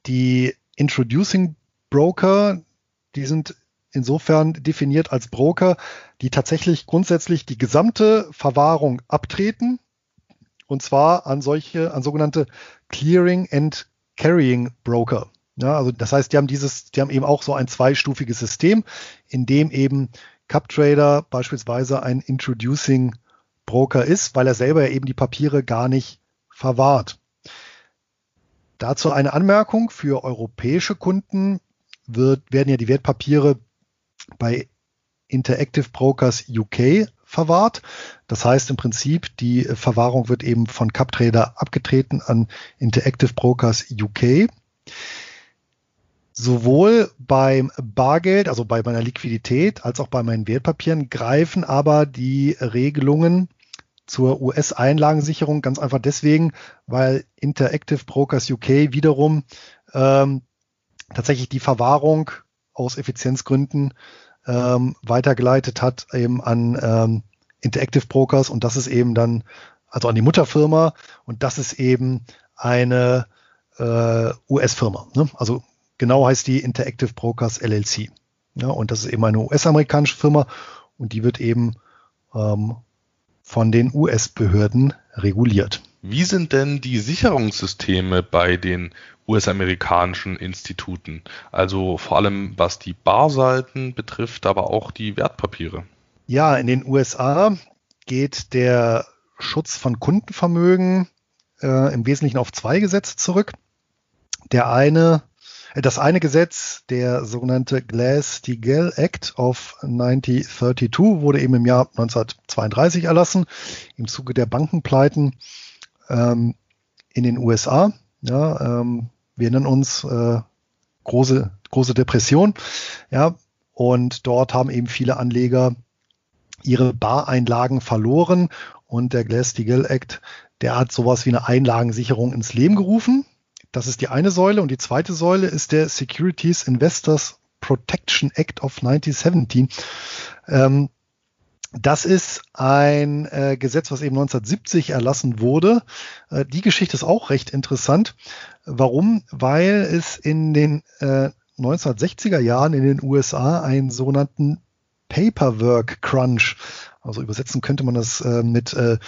die Introducing Broker, die sind insofern definiert als Broker, die tatsächlich grundsätzlich die gesamte Verwahrung abtreten und zwar an solche, an sogenannte Clearing and Carrying Broker. Ja, also das heißt, die haben dieses, die haben eben auch so ein zweistufiges System, in dem eben Cup Trader beispielsweise ein Introducing Broker ist, weil er selber ja eben die Papiere gar nicht verwahrt. Dazu eine Anmerkung für europäische Kunden wird, werden ja die Wertpapiere bei Interactive Brokers UK verwahrt. Das heißt im Prinzip, die Verwahrung wird eben von CupTrader abgetreten an Interactive Brokers UK. Sowohl beim Bargeld, also bei meiner Liquidität, als auch bei meinen Wertpapieren greifen aber die Regelungen zur US-Einlagensicherung ganz einfach deswegen, weil Interactive Brokers UK wiederum ähm, tatsächlich die Verwahrung aus Effizienzgründen ähm, weitergeleitet hat eben an ähm, Interactive Brokers und das ist eben dann, also an die Mutterfirma und das ist eben eine äh, US-Firma. Ne? Also genau heißt die Interactive Brokers LLC. Ja, und das ist eben eine US-amerikanische Firma und die wird eben ähm, von den US-Behörden reguliert. Wie sind denn die Sicherungssysteme bei den US-amerikanischen Instituten? Also vor allem was die Barseiten betrifft, aber auch die Wertpapiere. Ja, in den USA geht der Schutz von Kundenvermögen äh, im Wesentlichen auf zwei Gesetze zurück. Der eine das eine Gesetz, der sogenannte Glass-Steagall Act of 1932, wurde eben im Jahr 1932 erlassen, im Zuge der Bankenpleiten ähm, in den USA. Ja, ähm, wir nennen uns äh, große, große Depression. Ja, und dort haben eben viele Anleger ihre Bareinlagen verloren und der Glass-Steagall Act, der hat sowas wie eine Einlagensicherung ins Leben gerufen. Das ist die eine Säule. Und die zweite Säule ist der Securities Investors Protection Act of 1917. Ähm, das ist ein äh, Gesetz, was eben 1970 erlassen wurde. Äh, die Geschichte ist auch recht interessant. Warum? Weil es in den äh, 1960er Jahren in den USA einen sogenannten Paperwork Crunch, also übersetzen könnte man das äh, mit äh,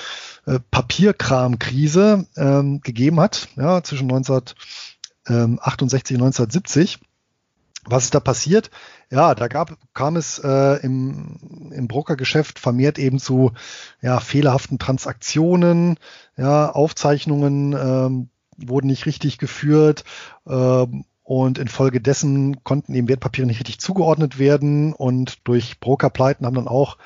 äh, Papierkramkrise ähm, gegeben hat, ja, zwischen 1968 und 1970. Was ist da passiert? Ja, da gab, kam es äh, im, im Brokergeschäft vermehrt eben zu ja, fehlerhaften Transaktionen, ja, Aufzeichnungen ähm, wurden nicht richtig geführt ähm, und infolgedessen konnten eben Wertpapiere nicht richtig zugeordnet werden. Und durch Brokerpleiten haben dann auch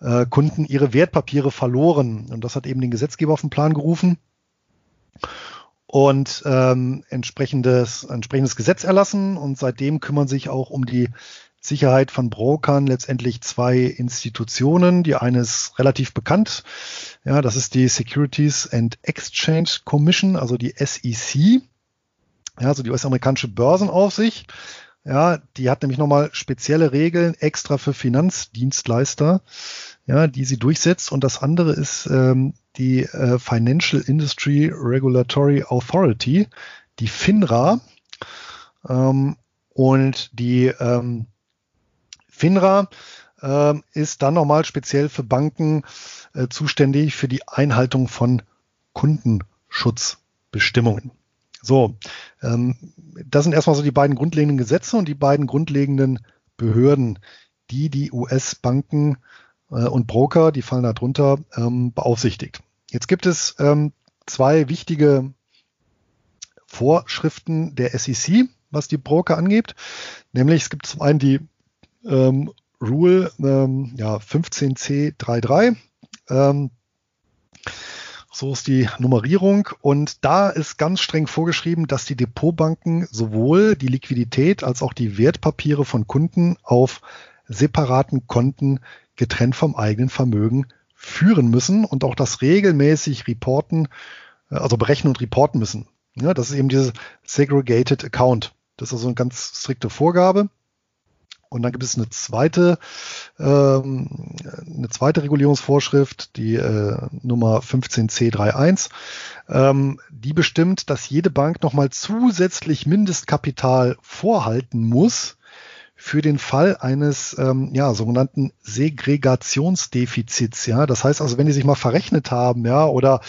äh, Kunden ihre Wertpapiere verloren. Und das hat eben den Gesetzgeber auf den Plan gerufen und ähm, entsprechendes, entsprechendes Gesetz erlassen. Und seitdem kümmern sich auch um die Sicherheit von Brokern letztendlich zwei Institutionen. Die eine ist relativ bekannt. Ja, das ist die Securities and Exchange Commission, also die SEC. Ja, also die US-amerikanische Börsenaufsicht. Ja, die hat nämlich nochmal spezielle Regeln extra für Finanzdienstleister ja, die sie durchsetzt. Und das andere ist ähm, die äh, Financial Industry Regulatory Authority, die FINRA. Ähm, und die ähm, FINRA äh, ist dann nochmal speziell für Banken äh, zuständig für die Einhaltung von Kundenschutzbestimmungen. So, ähm, das sind erstmal so die beiden grundlegenden Gesetze und die beiden grundlegenden Behörden, die die US-Banken äh, und Broker, die fallen da drunter, ähm, beaufsichtigt. Jetzt gibt es ähm, zwei wichtige Vorschriften der SEC, was die Broker angeht. Nämlich es gibt zum einen die ähm, Rule ähm, ja, 15C33. Ähm, so ist die Nummerierung. Und da ist ganz streng vorgeschrieben, dass die Depotbanken sowohl die Liquidität als auch die Wertpapiere von Kunden auf separaten Konten getrennt vom eigenen Vermögen führen müssen und auch das regelmäßig reporten, äh, also berechnen und reporten müssen. Ja, das ist eben dieses Segregated Account. Das ist also eine ganz strikte Vorgabe. Und dann gibt es eine zweite, ähm, eine zweite Regulierungsvorschrift, die äh, Nummer 15C31. Ähm, die bestimmt, dass jede Bank nochmal zusätzlich Mindestkapital vorhalten muss für den Fall eines ähm, ja, sogenannten Segregationsdefizits. Ja, das heißt also, wenn die sich mal verrechnet haben, ja, oder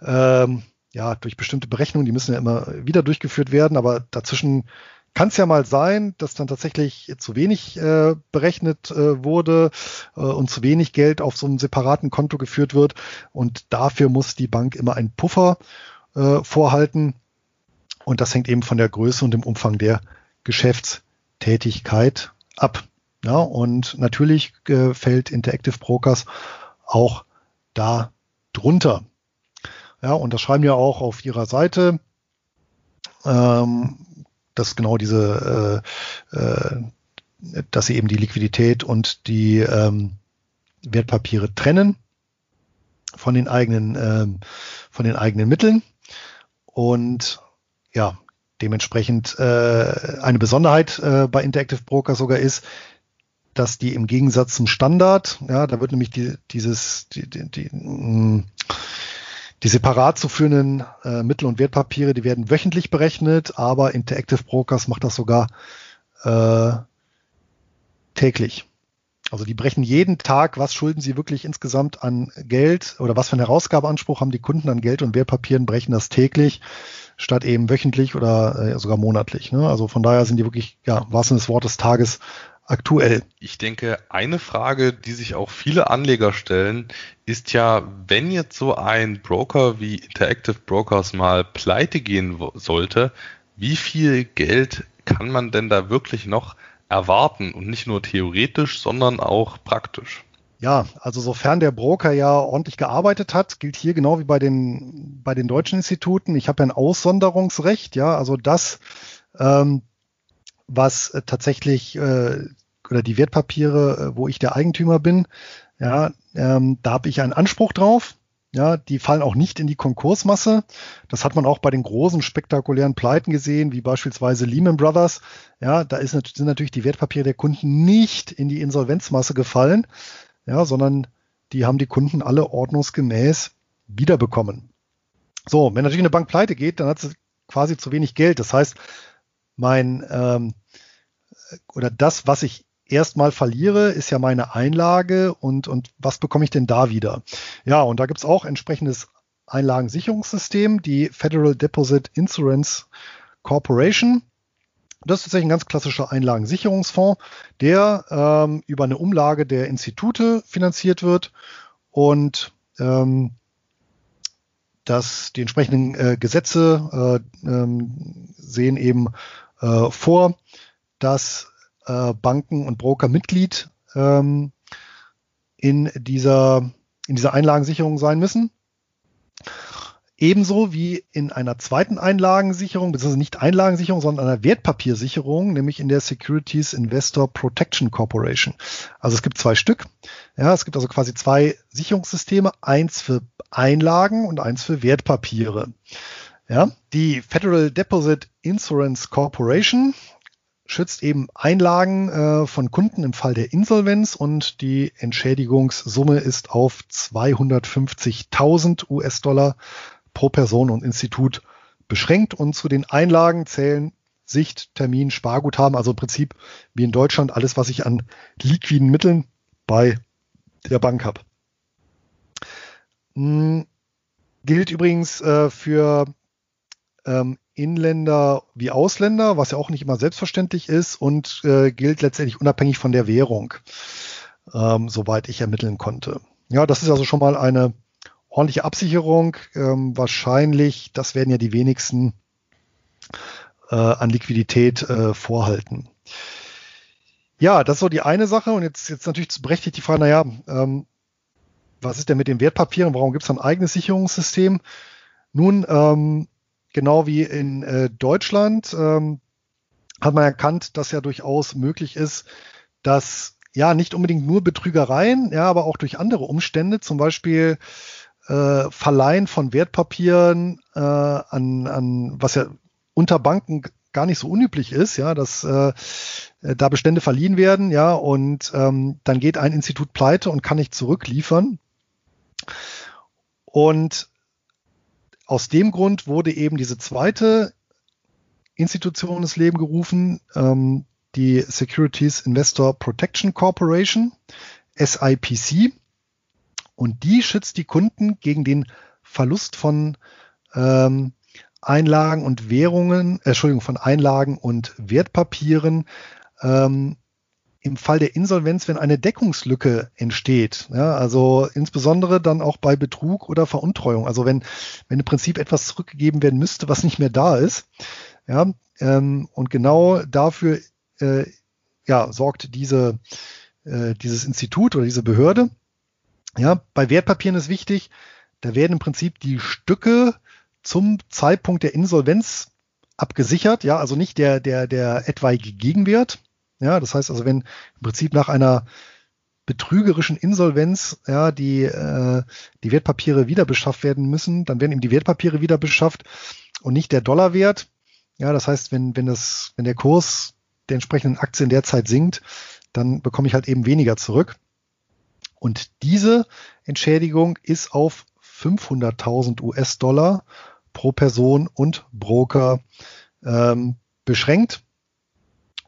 ähm, ja, durch bestimmte Berechnungen, die müssen ja immer wieder durchgeführt werden, aber dazwischen kann es ja mal sein, dass dann tatsächlich zu wenig äh, berechnet äh, wurde äh, und zu wenig Geld auf so einem separaten Konto geführt wird. Und dafür muss die Bank immer einen Puffer äh, vorhalten. Und das hängt eben von der Größe und dem Umfang der Geschäftstätigkeit ab. Ja, und natürlich äh, fällt Interactive Brokers auch da drunter. Ja, und das schreiben ja auch auf ihrer Seite. Ähm, dass genau diese, äh, äh, dass sie eben die Liquidität und die ähm, Wertpapiere trennen von den eigenen, ähm, von den eigenen Mitteln. Und ja, dementsprechend äh, eine Besonderheit äh, bei Interactive Broker sogar ist, dass die im Gegensatz zum Standard, ja, da wird nämlich die, dieses, die, die, die, mh, die separat zu führenden äh, Mittel- und Wertpapiere, die werden wöchentlich berechnet, aber Interactive Brokers macht das sogar äh, täglich. Also die brechen jeden Tag, was schulden sie wirklich insgesamt an Geld oder was für einen Herausgabeanspruch haben die Kunden an Geld und Wertpapieren, brechen das täglich statt eben wöchentlich oder äh, sogar monatlich. Ne? Also von daher sind die wirklich, ja, was des Wortes Tages aktuell? Ich denke, eine Frage, die sich auch viele Anleger stellen, ist ja, wenn jetzt so ein Broker wie Interactive Brokers mal pleite gehen sollte, wie viel Geld kann man denn da wirklich noch erwarten und nicht nur theoretisch, sondern auch praktisch? Ja, also sofern der Broker ja ordentlich gearbeitet hat, gilt hier genau wie bei den, bei den deutschen Instituten. Ich habe ein Aussonderungsrecht, ja, also das, ähm, was tatsächlich äh, oder die Wertpapiere, äh, wo ich der Eigentümer bin, ja, ähm, da habe ich einen Anspruch drauf. Ja, die fallen auch nicht in die Konkursmasse. Das hat man auch bei den großen spektakulären Pleiten gesehen, wie beispielsweise Lehman Brothers. Ja, da ist, sind natürlich die Wertpapiere der Kunden nicht in die Insolvenzmasse gefallen, ja, sondern die haben die Kunden alle ordnungsgemäß wiederbekommen. So, wenn natürlich eine Bank pleite geht, dann hat sie quasi zu wenig Geld. Das heißt, mein ähm, oder das, was ich erstmal verliere, ist ja meine Einlage und, und was bekomme ich denn da wieder? Ja, und da gibt es auch entsprechendes Einlagensicherungssystem, die Federal Deposit Insurance Corporation. Das ist tatsächlich ein ganz klassischer Einlagensicherungsfonds, der ähm, über eine Umlage der Institute finanziert wird und ähm, dass die entsprechenden äh, Gesetze äh, ähm, sehen eben äh, vor, dass äh, Banken und Broker Mitglied ähm, in dieser, in dieser Einlagensicherung sein müssen. Ebenso wie in einer zweiten Einlagensicherung, beziehungsweise nicht Einlagensicherung, sondern einer Wertpapiersicherung, nämlich in der Securities Investor Protection Corporation. Also es gibt zwei Stück. Ja, es gibt also quasi zwei Sicherungssysteme, eins für Einlagen und eins für Wertpapiere. Ja, die Federal Deposit Insurance Corporation schützt eben Einlagen äh, von Kunden im Fall der Insolvenz und die Entschädigungssumme ist auf 250.000 US-Dollar pro Person und Institut beschränkt und zu den Einlagen zählen Sicht, Termin, Sparguthaben, also im Prinzip wie in Deutschland alles, was ich an liquiden Mitteln bei der Bank habe. Hm, gilt übrigens äh, für ähm, Inländer wie Ausländer, was ja auch nicht immer selbstverständlich ist und äh, gilt letztendlich unabhängig von der Währung, ähm, soweit ich ermitteln konnte. Ja, das ist also schon mal eine ordentliche Absicherung. Ähm, wahrscheinlich, das werden ja die wenigsten äh, an Liquidität äh, vorhalten. Ja, das ist so die eine Sache. Und jetzt, jetzt natürlich berechtigt die Frage, naja, ähm, was ist denn mit den Wertpapieren? Warum gibt es ein eigenes Sicherungssystem? Nun, ähm, genau wie in äh, Deutschland ähm, hat man erkannt, dass ja durchaus möglich ist, dass ja nicht unbedingt nur Betrügereien, ja, aber auch durch andere Umstände, zum Beispiel äh, Verleihen von Wertpapieren äh, an, an, was ja unter Banken gar nicht so unüblich ist, ja, dass äh, da Bestände verliehen werden, ja, und ähm, dann geht ein Institut pleite und kann nicht zurückliefern. Und aus dem Grund wurde eben diese zweite Institution ins Leben gerufen, ähm, die Securities Investor Protection Corporation, SIPC. Und die schützt die Kunden gegen den Verlust von ähm, Einlagen und Währungen, äh, Entschuldigung, von Einlagen und Wertpapieren ähm, im Fall der Insolvenz, wenn eine Deckungslücke entsteht. Ja, also insbesondere dann auch bei Betrug oder Veruntreuung. Also wenn, wenn im Prinzip etwas zurückgegeben werden müsste, was nicht mehr da ist. Ja, ähm, und genau dafür äh, ja, sorgt diese, äh, dieses Institut oder diese Behörde. Ja, bei Wertpapieren ist wichtig, da werden im Prinzip die Stücke zum Zeitpunkt der Insolvenz abgesichert, ja, also nicht der, der, der etwaige Gegenwert, ja, das heißt also, wenn im Prinzip nach einer betrügerischen Insolvenz ja, die, äh, die Wertpapiere wieder beschafft werden müssen, dann werden eben die Wertpapiere wieder beschafft und nicht der Dollarwert. Ja, das heißt, wenn, wenn, das, wenn der Kurs der entsprechenden Aktien derzeit sinkt, dann bekomme ich halt eben weniger zurück. Und diese Entschädigung ist auf 500.000 US-Dollar pro Person und Broker ähm, beschränkt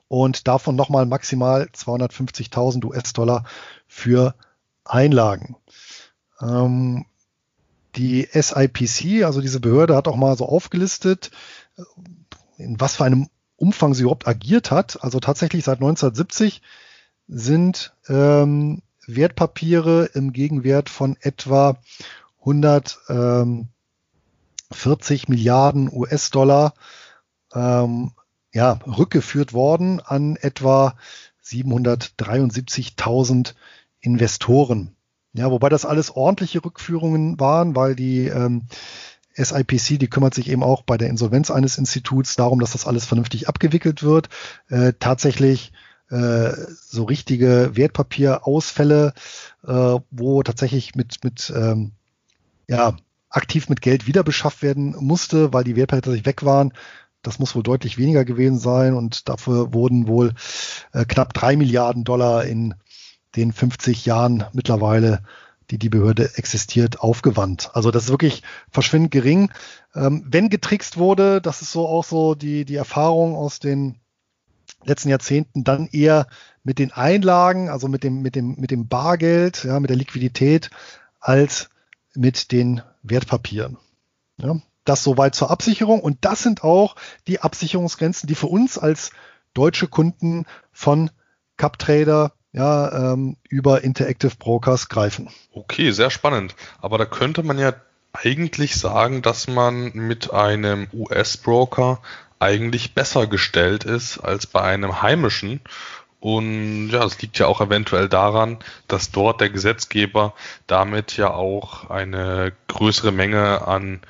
und davon nochmal maximal 250.000 US-Dollar für Einlagen. Ähm, die SIPC, also diese Behörde, hat auch mal so aufgelistet, in was für einem Umfang sie überhaupt agiert hat. Also tatsächlich seit 1970 sind ähm, Wertpapiere im Gegenwert von etwa 140 Milliarden US-Dollar ähm, ja, rückgeführt worden an etwa 773.000 Investoren. Ja, wobei das alles ordentliche Rückführungen waren, weil die ähm, SIPC, die kümmert sich eben auch bei der Insolvenz eines Instituts darum, dass das alles vernünftig abgewickelt wird. Äh, tatsächlich äh, so richtige Wertpapierausfälle, äh, wo tatsächlich mit, mit ähm, ja, aktiv mit Geld wieder beschafft werden musste, weil die Wertpapiere tatsächlich weg waren. Das muss wohl deutlich weniger gewesen sein und dafür wurden wohl äh, knapp drei Milliarden Dollar in den 50 Jahren mittlerweile, die die Behörde existiert, aufgewandt. Also das ist wirklich verschwindend gering. Ähm, wenn getrickst wurde, das ist so auch so die, die Erfahrung aus den letzten Jahrzehnten, dann eher mit den Einlagen, also mit dem, mit dem, mit dem Bargeld, ja, mit der Liquidität, als mit den Wertpapieren. Ja, das soweit zur Absicherung. Und das sind auch die Absicherungsgrenzen, die für uns als deutsche Kunden von CupTrader ja, ähm, über Interactive Brokers greifen. Okay, sehr spannend. Aber da könnte man ja eigentlich sagen, dass man mit einem US-Broker eigentlich besser gestellt ist als bei einem heimischen. Und ja, das liegt ja auch eventuell daran, dass dort der Gesetzgeber damit ja auch eine größere Menge an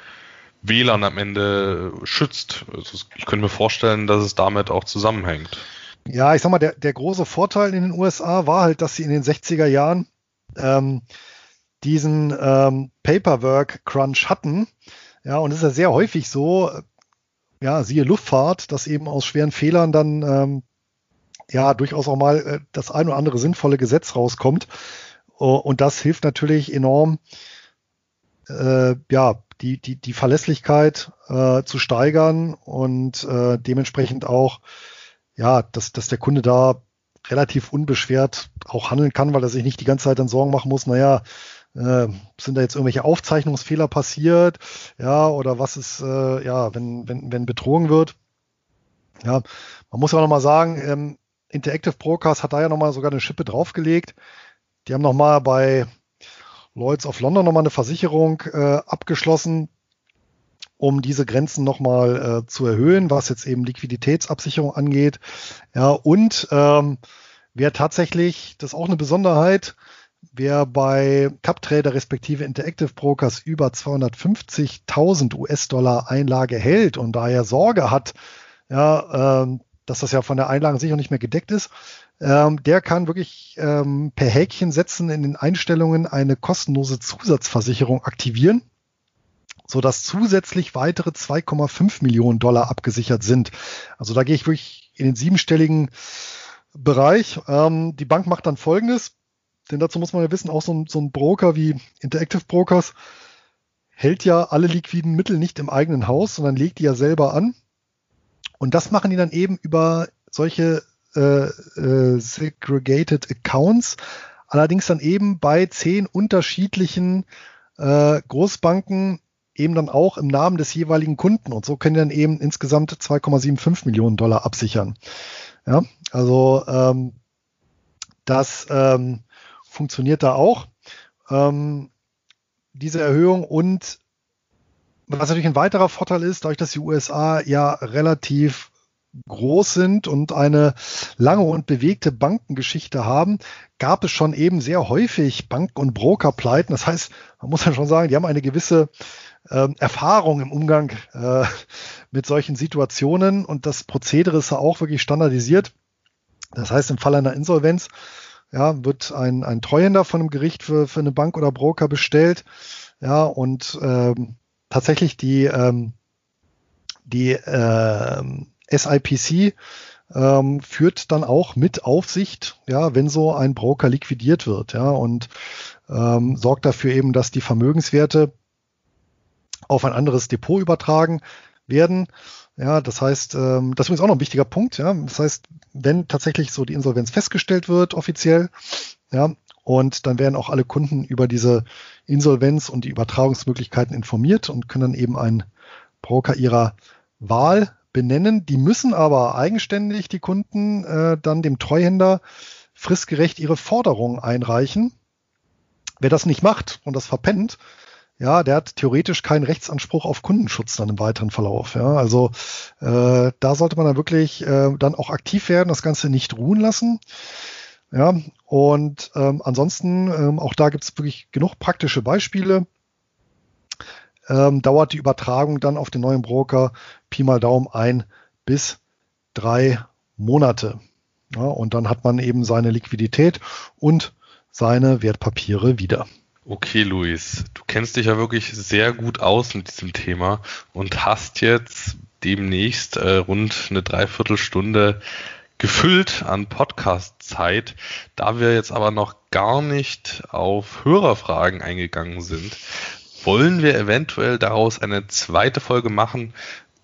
WLAN am Ende schützt. Also ich könnte mir vorstellen, dass es damit auch zusammenhängt. Ja, ich sag mal, der, der große Vorteil in den USA war halt, dass sie in den 60er Jahren ähm, diesen ähm, Paperwork-Crunch hatten. Ja, und es ist ja sehr häufig so, ja, siehe Luftfahrt, dass eben aus schweren Fehlern dann ähm, ja durchaus auch mal äh, das ein oder andere sinnvolle Gesetz rauskommt. Uh, und das hilft natürlich enorm, äh, ja, die, die, die Verlässlichkeit äh, zu steigern und äh, dementsprechend auch, ja, dass, dass der Kunde da relativ unbeschwert auch handeln kann, weil er sich nicht die ganze Zeit dann Sorgen machen muss, naja, äh, sind da jetzt irgendwelche Aufzeichnungsfehler passiert, ja, oder was ist, äh, ja, wenn, wenn, wenn betrogen wird. Ja, man muss auch nochmal sagen, ähm, Interactive Brokers hat da ja nochmal sogar eine Schippe draufgelegt. Die haben nochmal bei Lloyds of London nochmal eine Versicherung äh, abgeschlossen, um diese Grenzen nochmal äh, zu erhöhen, was jetzt eben Liquiditätsabsicherung angeht. Ja, und ähm, wer tatsächlich, das ist auch eine Besonderheit, wer bei CupTrader respektive Interactive Brokers über 250.000 US-Dollar Einlage hält und daher Sorge hat, ja, ähm, dass das ja von der Einlage sicher nicht mehr gedeckt ist, ähm, der kann wirklich ähm, per Häkchen setzen in den Einstellungen eine kostenlose Zusatzversicherung aktivieren, sodass zusätzlich weitere 2,5 Millionen Dollar abgesichert sind. Also da gehe ich wirklich in den siebenstelligen Bereich. Ähm, die Bank macht dann Folgendes, denn dazu muss man ja wissen, auch so ein, so ein Broker wie Interactive Brokers hält ja alle liquiden Mittel nicht im eigenen Haus, sondern legt die ja selber an. Und das machen die dann eben über solche äh, äh, Segregated Accounts, allerdings dann eben bei zehn unterschiedlichen äh, Großbanken eben dann auch im Namen des jeweiligen Kunden. Und so können die dann eben insgesamt 2,75 Millionen Dollar absichern. Ja, also ähm, das ähm, funktioniert da auch. Ähm, diese Erhöhung und was natürlich ein weiterer Vorteil ist, dadurch, dass die USA ja relativ groß sind und eine lange und bewegte Bankengeschichte haben, gab es schon eben sehr häufig Banken- und Brokerpleiten. Das heißt, man muss ja schon sagen, die haben eine gewisse äh, Erfahrung im Umgang äh, mit solchen Situationen und das Prozedere ist ja auch wirklich standardisiert. Das heißt, im Fall einer Insolvenz ja, wird ein, ein Treuhänder von einem Gericht für, für eine Bank oder Broker bestellt. Ja, und ähm, tatsächlich die, ähm, die ähm, SIPC ähm, führt dann auch mit Aufsicht, ja, wenn so ein Broker liquidiert wird, ja, und ähm, sorgt dafür eben, dass die Vermögenswerte auf ein anderes Depot übertragen werden. Ja, das heißt, ähm, das ist übrigens auch noch ein wichtiger Punkt. Ja, das heißt, wenn tatsächlich so die Insolvenz festgestellt wird offiziell, ja, und dann werden auch alle Kunden über diese Insolvenz und die Übertragungsmöglichkeiten informiert und können dann eben einen Broker ihrer Wahl benennen. Die müssen aber eigenständig, die Kunden, äh, dann dem Treuhänder fristgerecht ihre Forderungen einreichen. Wer das nicht macht und das verpennt, ja, der hat theoretisch keinen Rechtsanspruch auf Kundenschutz dann im weiteren Verlauf. Ja, also äh, da sollte man dann wirklich äh, dann auch aktiv werden, das Ganze nicht ruhen lassen. Ja, und ähm, ansonsten, ähm, auch da gibt es wirklich genug praktische Beispiele ähm, dauert die Übertragung dann auf den neuen Broker Pi mal Daumen ein bis drei Monate. Ja, und dann hat man eben seine Liquidität und seine Wertpapiere wieder. Okay, Luis, du kennst dich ja wirklich sehr gut aus mit diesem Thema und hast jetzt demnächst äh, rund eine Dreiviertelstunde gefüllt an Podcast-Zeit. Da wir jetzt aber noch gar nicht auf Hörerfragen eingegangen sind, wollen wir eventuell daraus eine zweite Folge machen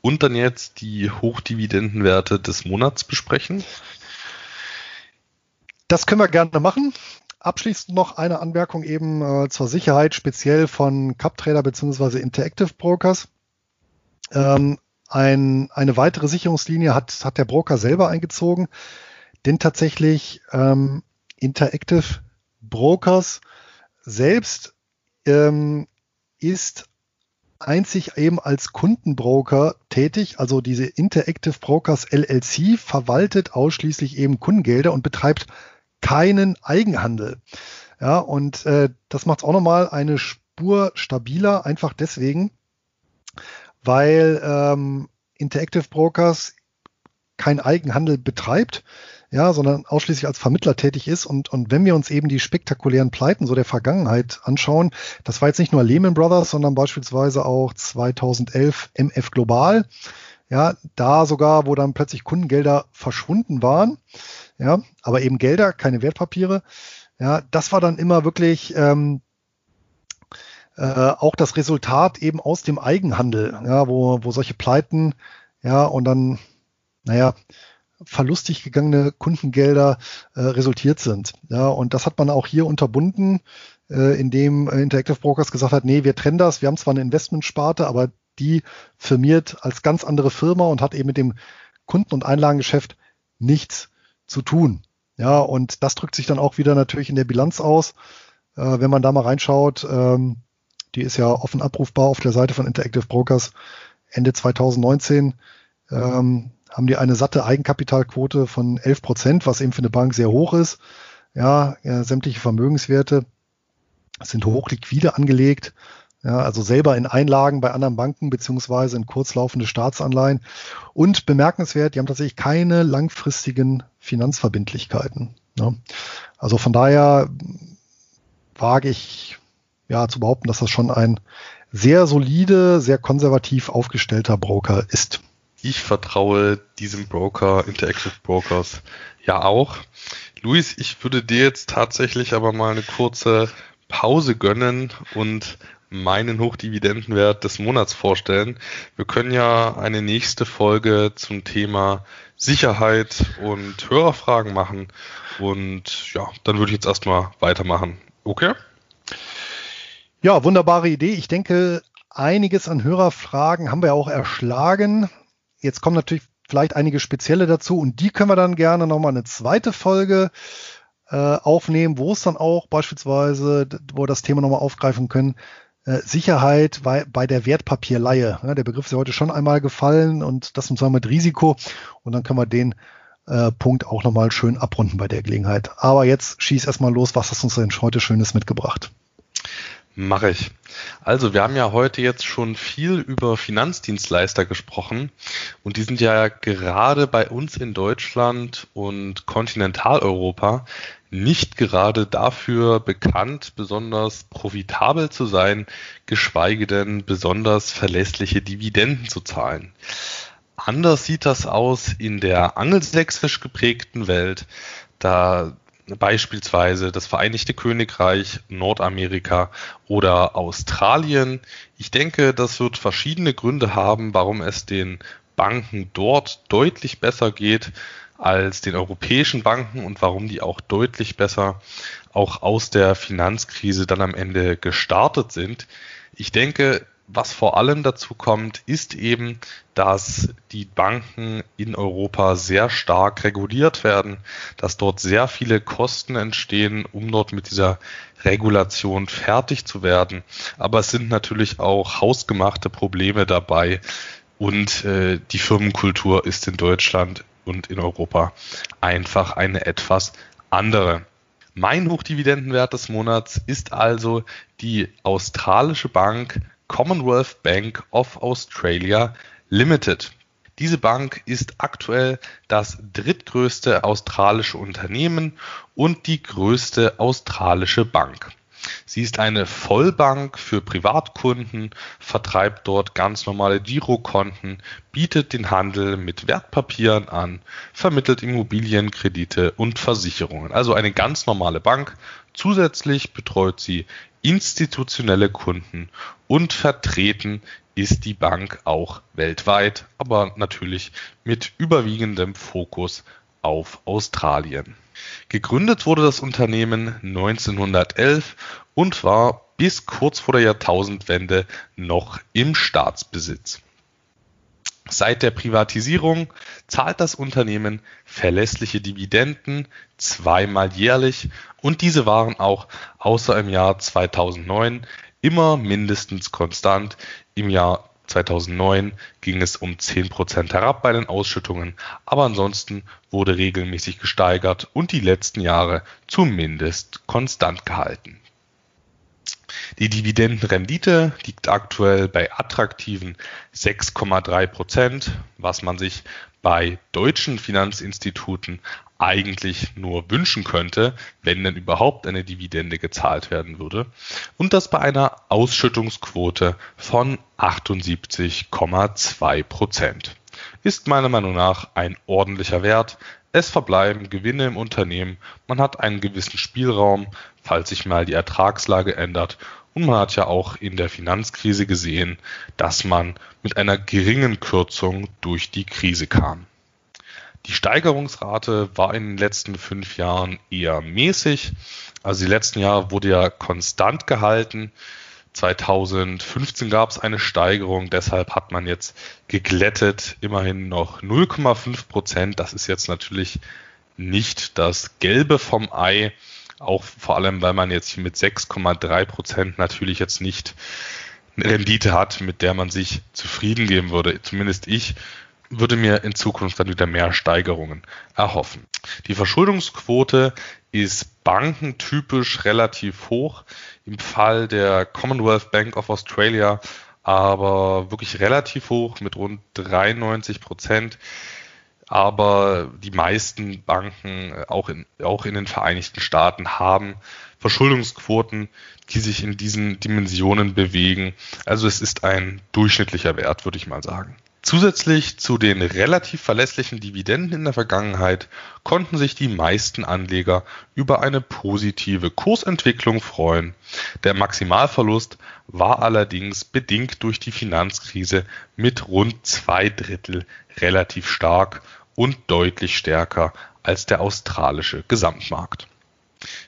und dann jetzt die Hochdividendenwerte des Monats besprechen? Das können wir gerne machen. Abschließend noch eine Anmerkung eben äh, zur Sicherheit, speziell von CupTrader bzw. Interactive Brokers. Ähm, ein, eine weitere Sicherungslinie hat, hat der Broker selber eingezogen, denn tatsächlich ähm, Interactive Brokers selbst ähm, ist einzig eben als Kundenbroker tätig. Also diese Interactive Brokers LLC verwaltet ausschließlich eben Kundengelder und betreibt keinen Eigenhandel. Ja, und äh, das macht es auch nochmal eine Spur stabiler, einfach deswegen, weil ähm, Interactive Brokers kein Eigenhandel betreibt, ja, sondern ausschließlich als Vermittler tätig ist. Und, und wenn wir uns eben die spektakulären Pleiten so der Vergangenheit anschauen, das war jetzt nicht nur Lehman Brothers, sondern beispielsweise auch 2011 MF Global, ja, da sogar, wo dann plötzlich Kundengelder verschwunden waren, ja, aber eben Gelder, keine Wertpapiere, ja, das war dann immer wirklich ähm, äh, auch das Resultat eben aus dem Eigenhandel, ja, wo, wo solche Pleiten, ja, und dann, naja, verlustig gegangene Kundengelder äh, resultiert sind. Ja, und das hat man auch hier unterbunden, äh, indem Interactive Brokers gesagt hat, nee, wir trennen das, wir haben zwar eine Investmentsparte, aber die firmiert als ganz andere Firma und hat eben mit dem Kunden- und Einlagengeschäft nichts zu tun. Ja, und das drückt sich dann auch wieder natürlich in der Bilanz aus. Äh, wenn man da mal reinschaut, ähm, die ist ja offen abrufbar auf der Seite von Interactive Brokers. Ende 2019 ähm, haben die eine satte Eigenkapitalquote von 11 Prozent, was eben für eine Bank sehr hoch ist. Ja, ja sämtliche Vermögenswerte sind hochliquide angelegt. Ja, also selber in Einlagen bei anderen Banken beziehungsweise in kurzlaufende Staatsanleihen. Und bemerkenswert, die haben tatsächlich keine langfristigen Finanzverbindlichkeiten. Ja. Also von daher wage ich ja zu behaupten, dass das schon ein sehr solide, sehr konservativ aufgestellter Broker ist. Ich vertraue diesem Broker, Interactive Brokers, ja auch. Luis, ich würde dir jetzt tatsächlich aber mal eine kurze Pause gönnen und meinen Hochdividendenwert des Monats vorstellen. Wir können ja eine nächste Folge zum Thema Sicherheit und Hörerfragen machen. Und ja, dann würde ich jetzt erstmal weitermachen. Okay? Ja, wunderbare Idee. Ich denke, einiges an Hörerfragen haben wir auch erschlagen. Jetzt kommen natürlich vielleicht einige spezielle dazu und die können wir dann gerne nochmal eine zweite Folge äh, aufnehmen, wo es dann auch beispielsweise, wo wir das Thema nochmal aufgreifen können, Sicherheit bei, bei der Wertpapierleihe. Der Begriff ist ja heute schon einmal gefallen und das zusammen mit Risiko. Und dann können wir den äh, Punkt auch nochmal schön abrunden bei der Gelegenheit. Aber jetzt schieß erstmal los. Was hast du uns denn heute Schönes mitgebracht? Mache ich. Also, wir haben ja heute jetzt schon viel über Finanzdienstleister gesprochen und die sind ja gerade bei uns in Deutschland und Kontinentaleuropa nicht gerade dafür bekannt, besonders profitabel zu sein, geschweige denn besonders verlässliche Dividenden zu zahlen. Anders sieht das aus in der angelsächsisch geprägten Welt, da beispielsweise das Vereinigte Königreich, Nordamerika oder Australien. Ich denke, das wird verschiedene Gründe haben, warum es den Banken dort deutlich besser geht als den europäischen Banken und warum die auch deutlich besser auch aus der Finanzkrise dann am Ende gestartet sind. Ich denke, was vor allem dazu kommt, ist eben, dass die Banken in Europa sehr stark reguliert werden, dass dort sehr viele Kosten entstehen, um dort mit dieser Regulation fertig zu werden. Aber es sind natürlich auch hausgemachte Probleme dabei und äh, die Firmenkultur ist in Deutschland und in Europa einfach eine etwas andere. Mein Hochdividendenwert des Monats ist also die australische Bank Commonwealth Bank of Australia Limited. Diese Bank ist aktuell das drittgrößte australische Unternehmen und die größte australische Bank. Sie ist eine Vollbank für Privatkunden, vertreibt dort ganz normale Girokonten, bietet den Handel mit Wertpapieren an, vermittelt Immobilienkredite und Versicherungen. Also eine ganz normale Bank. Zusätzlich betreut sie institutionelle Kunden und vertreten ist die Bank auch weltweit, aber natürlich mit überwiegendem Fokus auf Australien. Gegründet wurde das Unternehmen 1911 und war bis kurz vor der Jahrtausendwende noch im Staatsbesitz. Seit der Privatisierung zahlt das Unternehmen verlässliche Dividenden zweimal jährlich und diese waren auch außer im Jahr 2009 immer mindestens konstant. Im Jahr 2009 ging es um 10% herab bei den Ausschüttungen, aber ansonsten wurde regelmäßig gesteigert und die letzten Jahre zumindest konstant gehalten. Die Dividendenrendite liegt aktuell bei attraktiven 6,3 Prozent, was man sich bei deutschen Finanzinstituten eigentlich nur wünschen könnte, wenn denn überhaupt eine Dividende gezahlt werden würde. Und das bei einer Ausschüttungsquote von 78,2 Prozent. Ist meiner Meinung nach ein ordentlicher Wert. Es verbleiben Gewinne im Unternehmen. Man hat einen gewissen Spielraum, falls sich mal die Ertragslage ändert. Und man hat ja auch in der Finanzkrise gesehen, dass man mit einer geringen Kürzung durch die Krise kam. Die Steigerungsrate war in den letzten fünf Jahren eher mäßig. Also die letzten Jahre wurde ja konstant gehalten. 2015 gab es eine Steigerung, deshalb hat man jetzt geglättet, immerhin noch 0,5 Prozent. Das ist jetzt natürlich nicht das Gelbe vom Ei, auch vor allem, weil man jetzt mit 6,3 Prozent natürlich jetzt nicht eine Rendite hat, mit der man sich zufrieden geben würde. Zumindest ich würde mir in Zukunft dann wieder mehr Steigerungen erhoffen. Die Verschuldungsquote ist bankentypisch relativ hoch. Im Fall der Commonwealth Bank of Australia aber wirklich relativ hoch mit rund 93 Prozent. Aber die meisten Banken, auch in, auch in den Vereinigten Staaten, haben Verschuldungsquoten, die sich in diesen Dimensionen bewegen. Also es ist ein durchschnittlicher Wert, würde ich mal sagen. Zusätzlich zu den relativ verlässlichen Dividenden in der Vergangenheit konnten sich die meisten Anleger über eine positive Kursentwicklung freuen. Der Maximalverlust war allerdings bedingt durch die Finanzkrise mit rund zwei Drittel relativ stark und deutlich stärker als der australische Gesamtmarkt.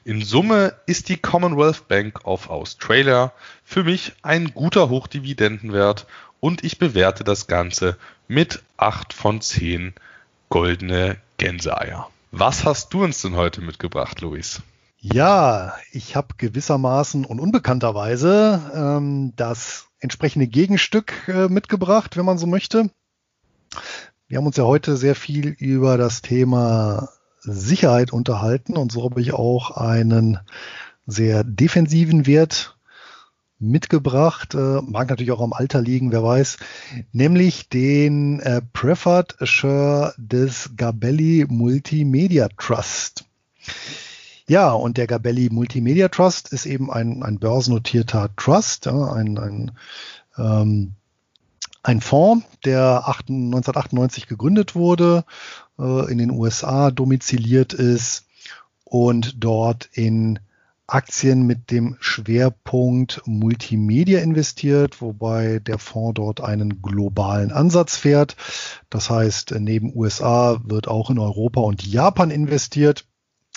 In Summe ist die Commonwealth Bank of Australia für mich ein guter Hochdividendenwert und ich bewerte das Ganze mit 8 von 10 goldene Gänseeier. Was hast du uns denn heute mitgebracht, Luis? Ja, ich habe gewissermaßen und unbekannterweise ähm, das entsprechende Gegenstück äh, mitgebracht, wenn man so möchte. Wir haben uns ja heute sehr viel über das Thema Sicherheit unterhalten und so habe ich auch einen sehr defensiven Wert mitgebracht, äh, mag natürlich auch am Alter liegen, wer weiß, nämlich den äh, Preferred Share des Gabelli Multimedia Trust. Ja, und der Gabelli Multimedia Trust ist eben ein, ein börsennotierter Trust, ein, ein, ähm, ein Fonds, der 1998 gegründet wurde, äh, in den USA domiziliert ist und dort in Aktien mit dem Schwerpunkt Multimedia investiert, wobei der Fonds dort einen globalen Ansatz fährt. Das heißt, neben USA wird auch in Europa und Japan investiert,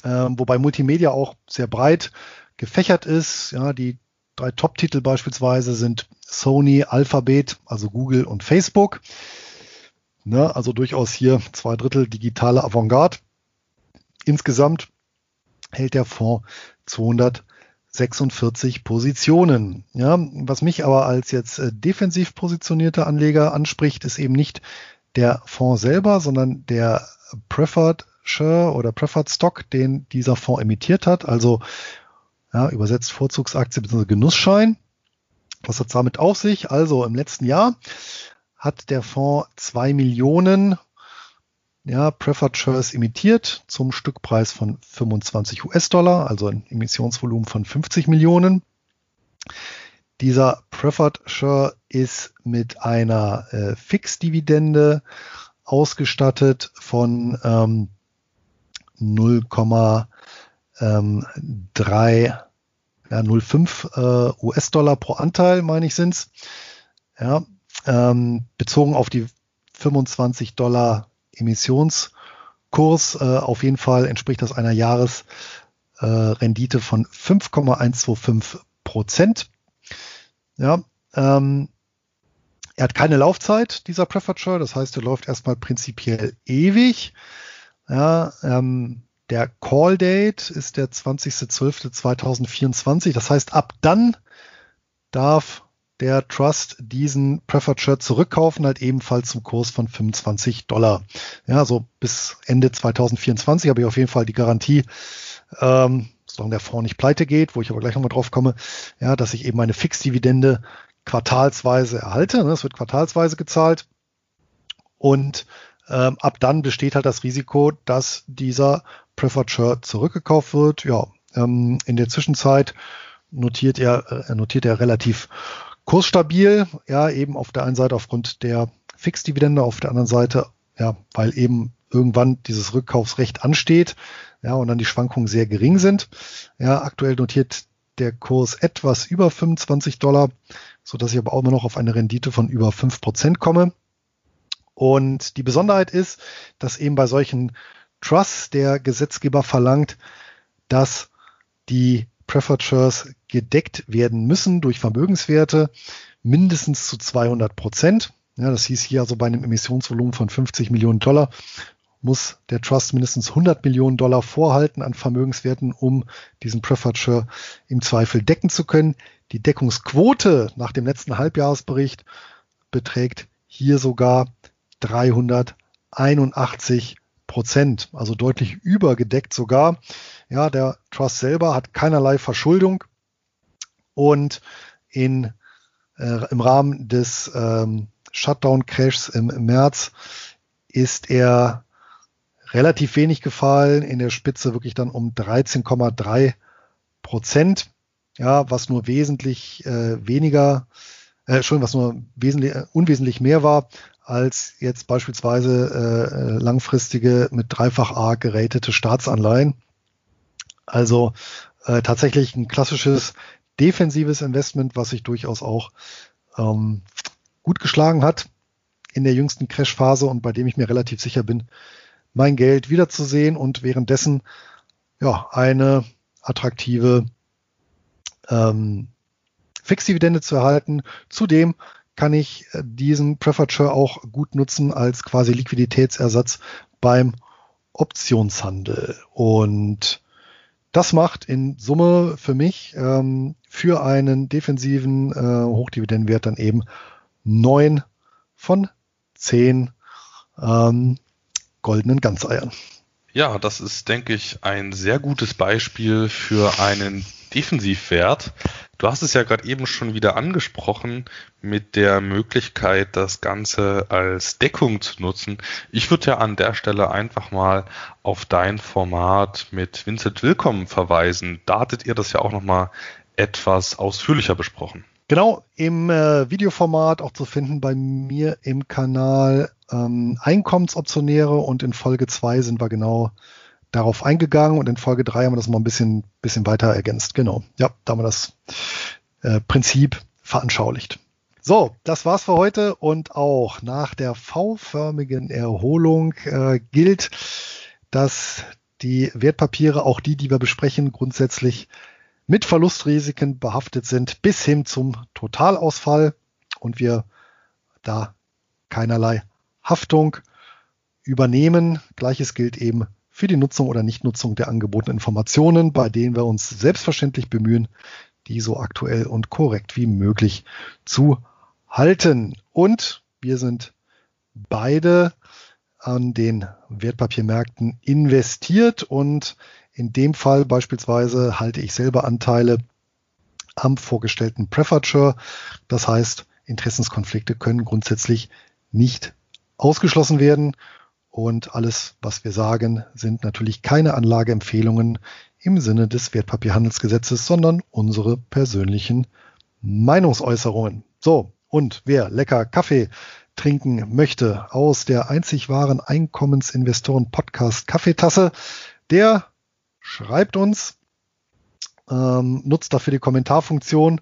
äh, wobei Multimedia auch sehr breit gefächert ist. Ja, die drei Top-Titel beispielsweise sind Sony, Alphabet, also Google und Facebook. Ne, also durchaus hier zwei Drittel digitale Avantgarde. Insgesamt hält der Fonds 246 Positionen. Ja, was mich aber als jetzt äh, defensiv positionierter Anleger anspricht, ist eben nicht der Fonds selber, sondern der Preferred Share oder Preferred Stock, den dieser Fonds emittiert hat, also ja, übersetzt Vorzugsaktie bzw. Genussschein. Was hat es damit auf sich? Also im letzten Jahr hat der Fonds zwei Millionen ja, Preferred Shares emittiert zum Stückpreis von 25 US-Dollar, also ein Emissionsvolumen von 50 Millionen. Dieser Preferred Share ist mit einer äh, Fixdividende ausgestattet von ähm, 0,3 ähm, ja, 0,5 äh, US-Dollar pro Anteil, meine ich, sind's. Ja, ähm, bezogen auf die 25 Dollar Emissionskurs. Äh, auf jeden Fall entspricht das einer Jahresrendite äh, von 5,125 Prozent. Ja, ähm, er hat keine Laufzeit, dieser Preferred Share. Das heißt, er läuft erstmal prinzipiell ewig. Ja, ähm, der Call Date ist der 20.12.2024. Das heißt, ab dann darf der Trust diesen Preferred Shirt zurückkaufen, halt ebenfalls zum Kurs von 25 Dollar. Ja, so bis Ende 2024 habe ich auf jeden Fall die Garantie, ähm, solange der Fonds nicht pleite geht, wo ich aber gleich nochmal drauf komme, ja, dass ich eben eine Fixdividende quartalsweise erhalte. Ne, es wird quartalsweise gezahlt. Und ähm, ab dann besteht halt das Risiko, dass dieser Preferred Shirt zurückgekauft wird. Ja, ähm, in der Zwischenzeit notiert er, äh, notiert er relativ kursstabil, ja, eben auf der einen Seite aufgrund der Fixdividende, auf der anderen Seite, ja, weil eben irgendwann dieses Rückkaufsrecht ansteht, ja, und dann die Schwankungen sehr gering sind. Ja, aktuell notiert der Kurs etwas über 25 Dollar, so dass ich aber auch immer noch auf eine Rendite von über 5 Prozent komme. Und die Besonderheit ist, dass eben bei solchen Trusts der Gesetzgeber verlangt, dass die Preferred gedeckt werden müssen durch Vermögenswerte mindestens zu 200 Prozent. Ja, das hieß hier also bei einem Emissionsvolumen von 50 Millionen Dollar muss der Trust mindestens 100 Millionen Dollar vorhalten an Vermögenswerten, um diesen Preferred im Zweifel decken zu können. Die Deckungsquote nach dem letzten Halbjahresbericht beträgt hier sogar 381 Prozent, also deutlich übergedeckt sogar. Ja, der Trust selber hat keinerlei Verschuldung. Und in, äh, im Rahmen des ähm, Shutdown-Crashs im, im März ist er relativ wenig gefallen, in der Spitze wirklich dann um 13,3 Prozent, ja, was nur wesentlich äh, weniger, äh, schon was nur wesentlich, äh, unwesentlich mehr war als jetzt beispielsweise äh, langfristige mit dreifach A geratete Staatsanleihen. Also äh, tatsächlich ein klassisches defensives Investment, was sich durchaus auch ähm, gut geschlagen hat in der jüngsten Crash-Phase und bei dem ich mir relativ sicher bin, mein Geld wiederzusehen und währenddessen ja eine attraktive ähm, Fixdividende zu erhalten. Zudem kann ich äh, diesen Preferred auch gut nutzen als quasi Liquiditätsersatz beim Optionshandel. Und das macht in Summe für mich ähm, für einen defensiven äh, Hochdividendenwert dann eben neun von zehn ähm, goldenen Ganzeiern. Ja, das ist, denke ich, ein sehr gutes Beispiel für einen Defensivwert. Du hast es ja gerade eben schon wieder angesprochen mit der Möglichkeit, das Ganze als Deckung zu nutzen. Ich würde ja an der Stelle einfach mal auf dein Format mit Vincent Willkommen verweisen. Da hattet ihr das ja auch nochmal etwas ausführlicher besprochen. Genau, im äh, Videoformat auch zu finden bei mir im Kanal ähm, Einkommensoptionäre und in Folge 2 sind wir genau darauf eingegangen und in Folge 3 haben wir das mal ein bisschen, bisschen weiter ergänzt. Genau, ja, da haben wir das äh, Prinzip veranschaulicht. So, das war's für heute und auch nach der V-förmigen Erholung äh, gilt, dass die Wertpapiere, auch die, die wir besprechen, grundsätzlich mit Verlustrisiken behaftet sind bis hin zum Totalausfall und wir da keinerlei Haftung übernehmen. Gleiches gilt eben für die Nutzung oder Nichtnutzung der angebotenen Informationen, bei denen wir uns selbstverständlich bemühen, die so aktuell und korrekt wie möglich zu halten. Und wir sind beide an den Wertpapiermärkten investiert und in dem Fall beispielsweise halte ich selber Anteile am vorgestellten Preferature. Das heißt, Interessenskonflikte können grundsätzlich nicht ausgeschlossen werden. Und alles, was wir sagen, sind natürlich keine Anlageempfehlungen im Sinne des Wertpapierhandelsgesetzes, sondern unsere persönlichen Meinungsäußerungen. So, und wer lecker Kaffee trinken möchte aus der einzig wahren Einkommensinvestoren Podcast Kaffeetasse, der schreibt uns, ähm, nutzt dafür die Kommentarfunktion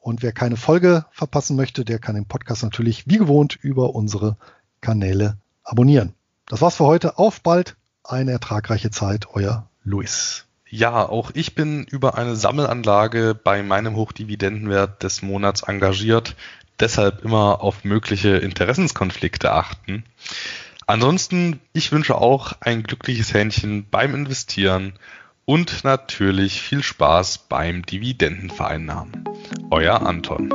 und wer keine Folge verpassen möchte, der kann den Podcast natürlich wie gewohnt über unsere Kanäle abonnieren. Das war's für heute. Auf bald. Eine ertragreiche Zeit. Euer Luis. Ja, auch ich bin über eine Sammelanlage bei meinem Hochdividendenwert des Monats engagiert. Deshalb immer auf mögliche Interessenskonflikte achten. Ansonsten, ich wünsche auch ein glückliches Händchen beim Investieren und natürlich viel Spaß beim Dividendenvereinnahmen. Euer Anton.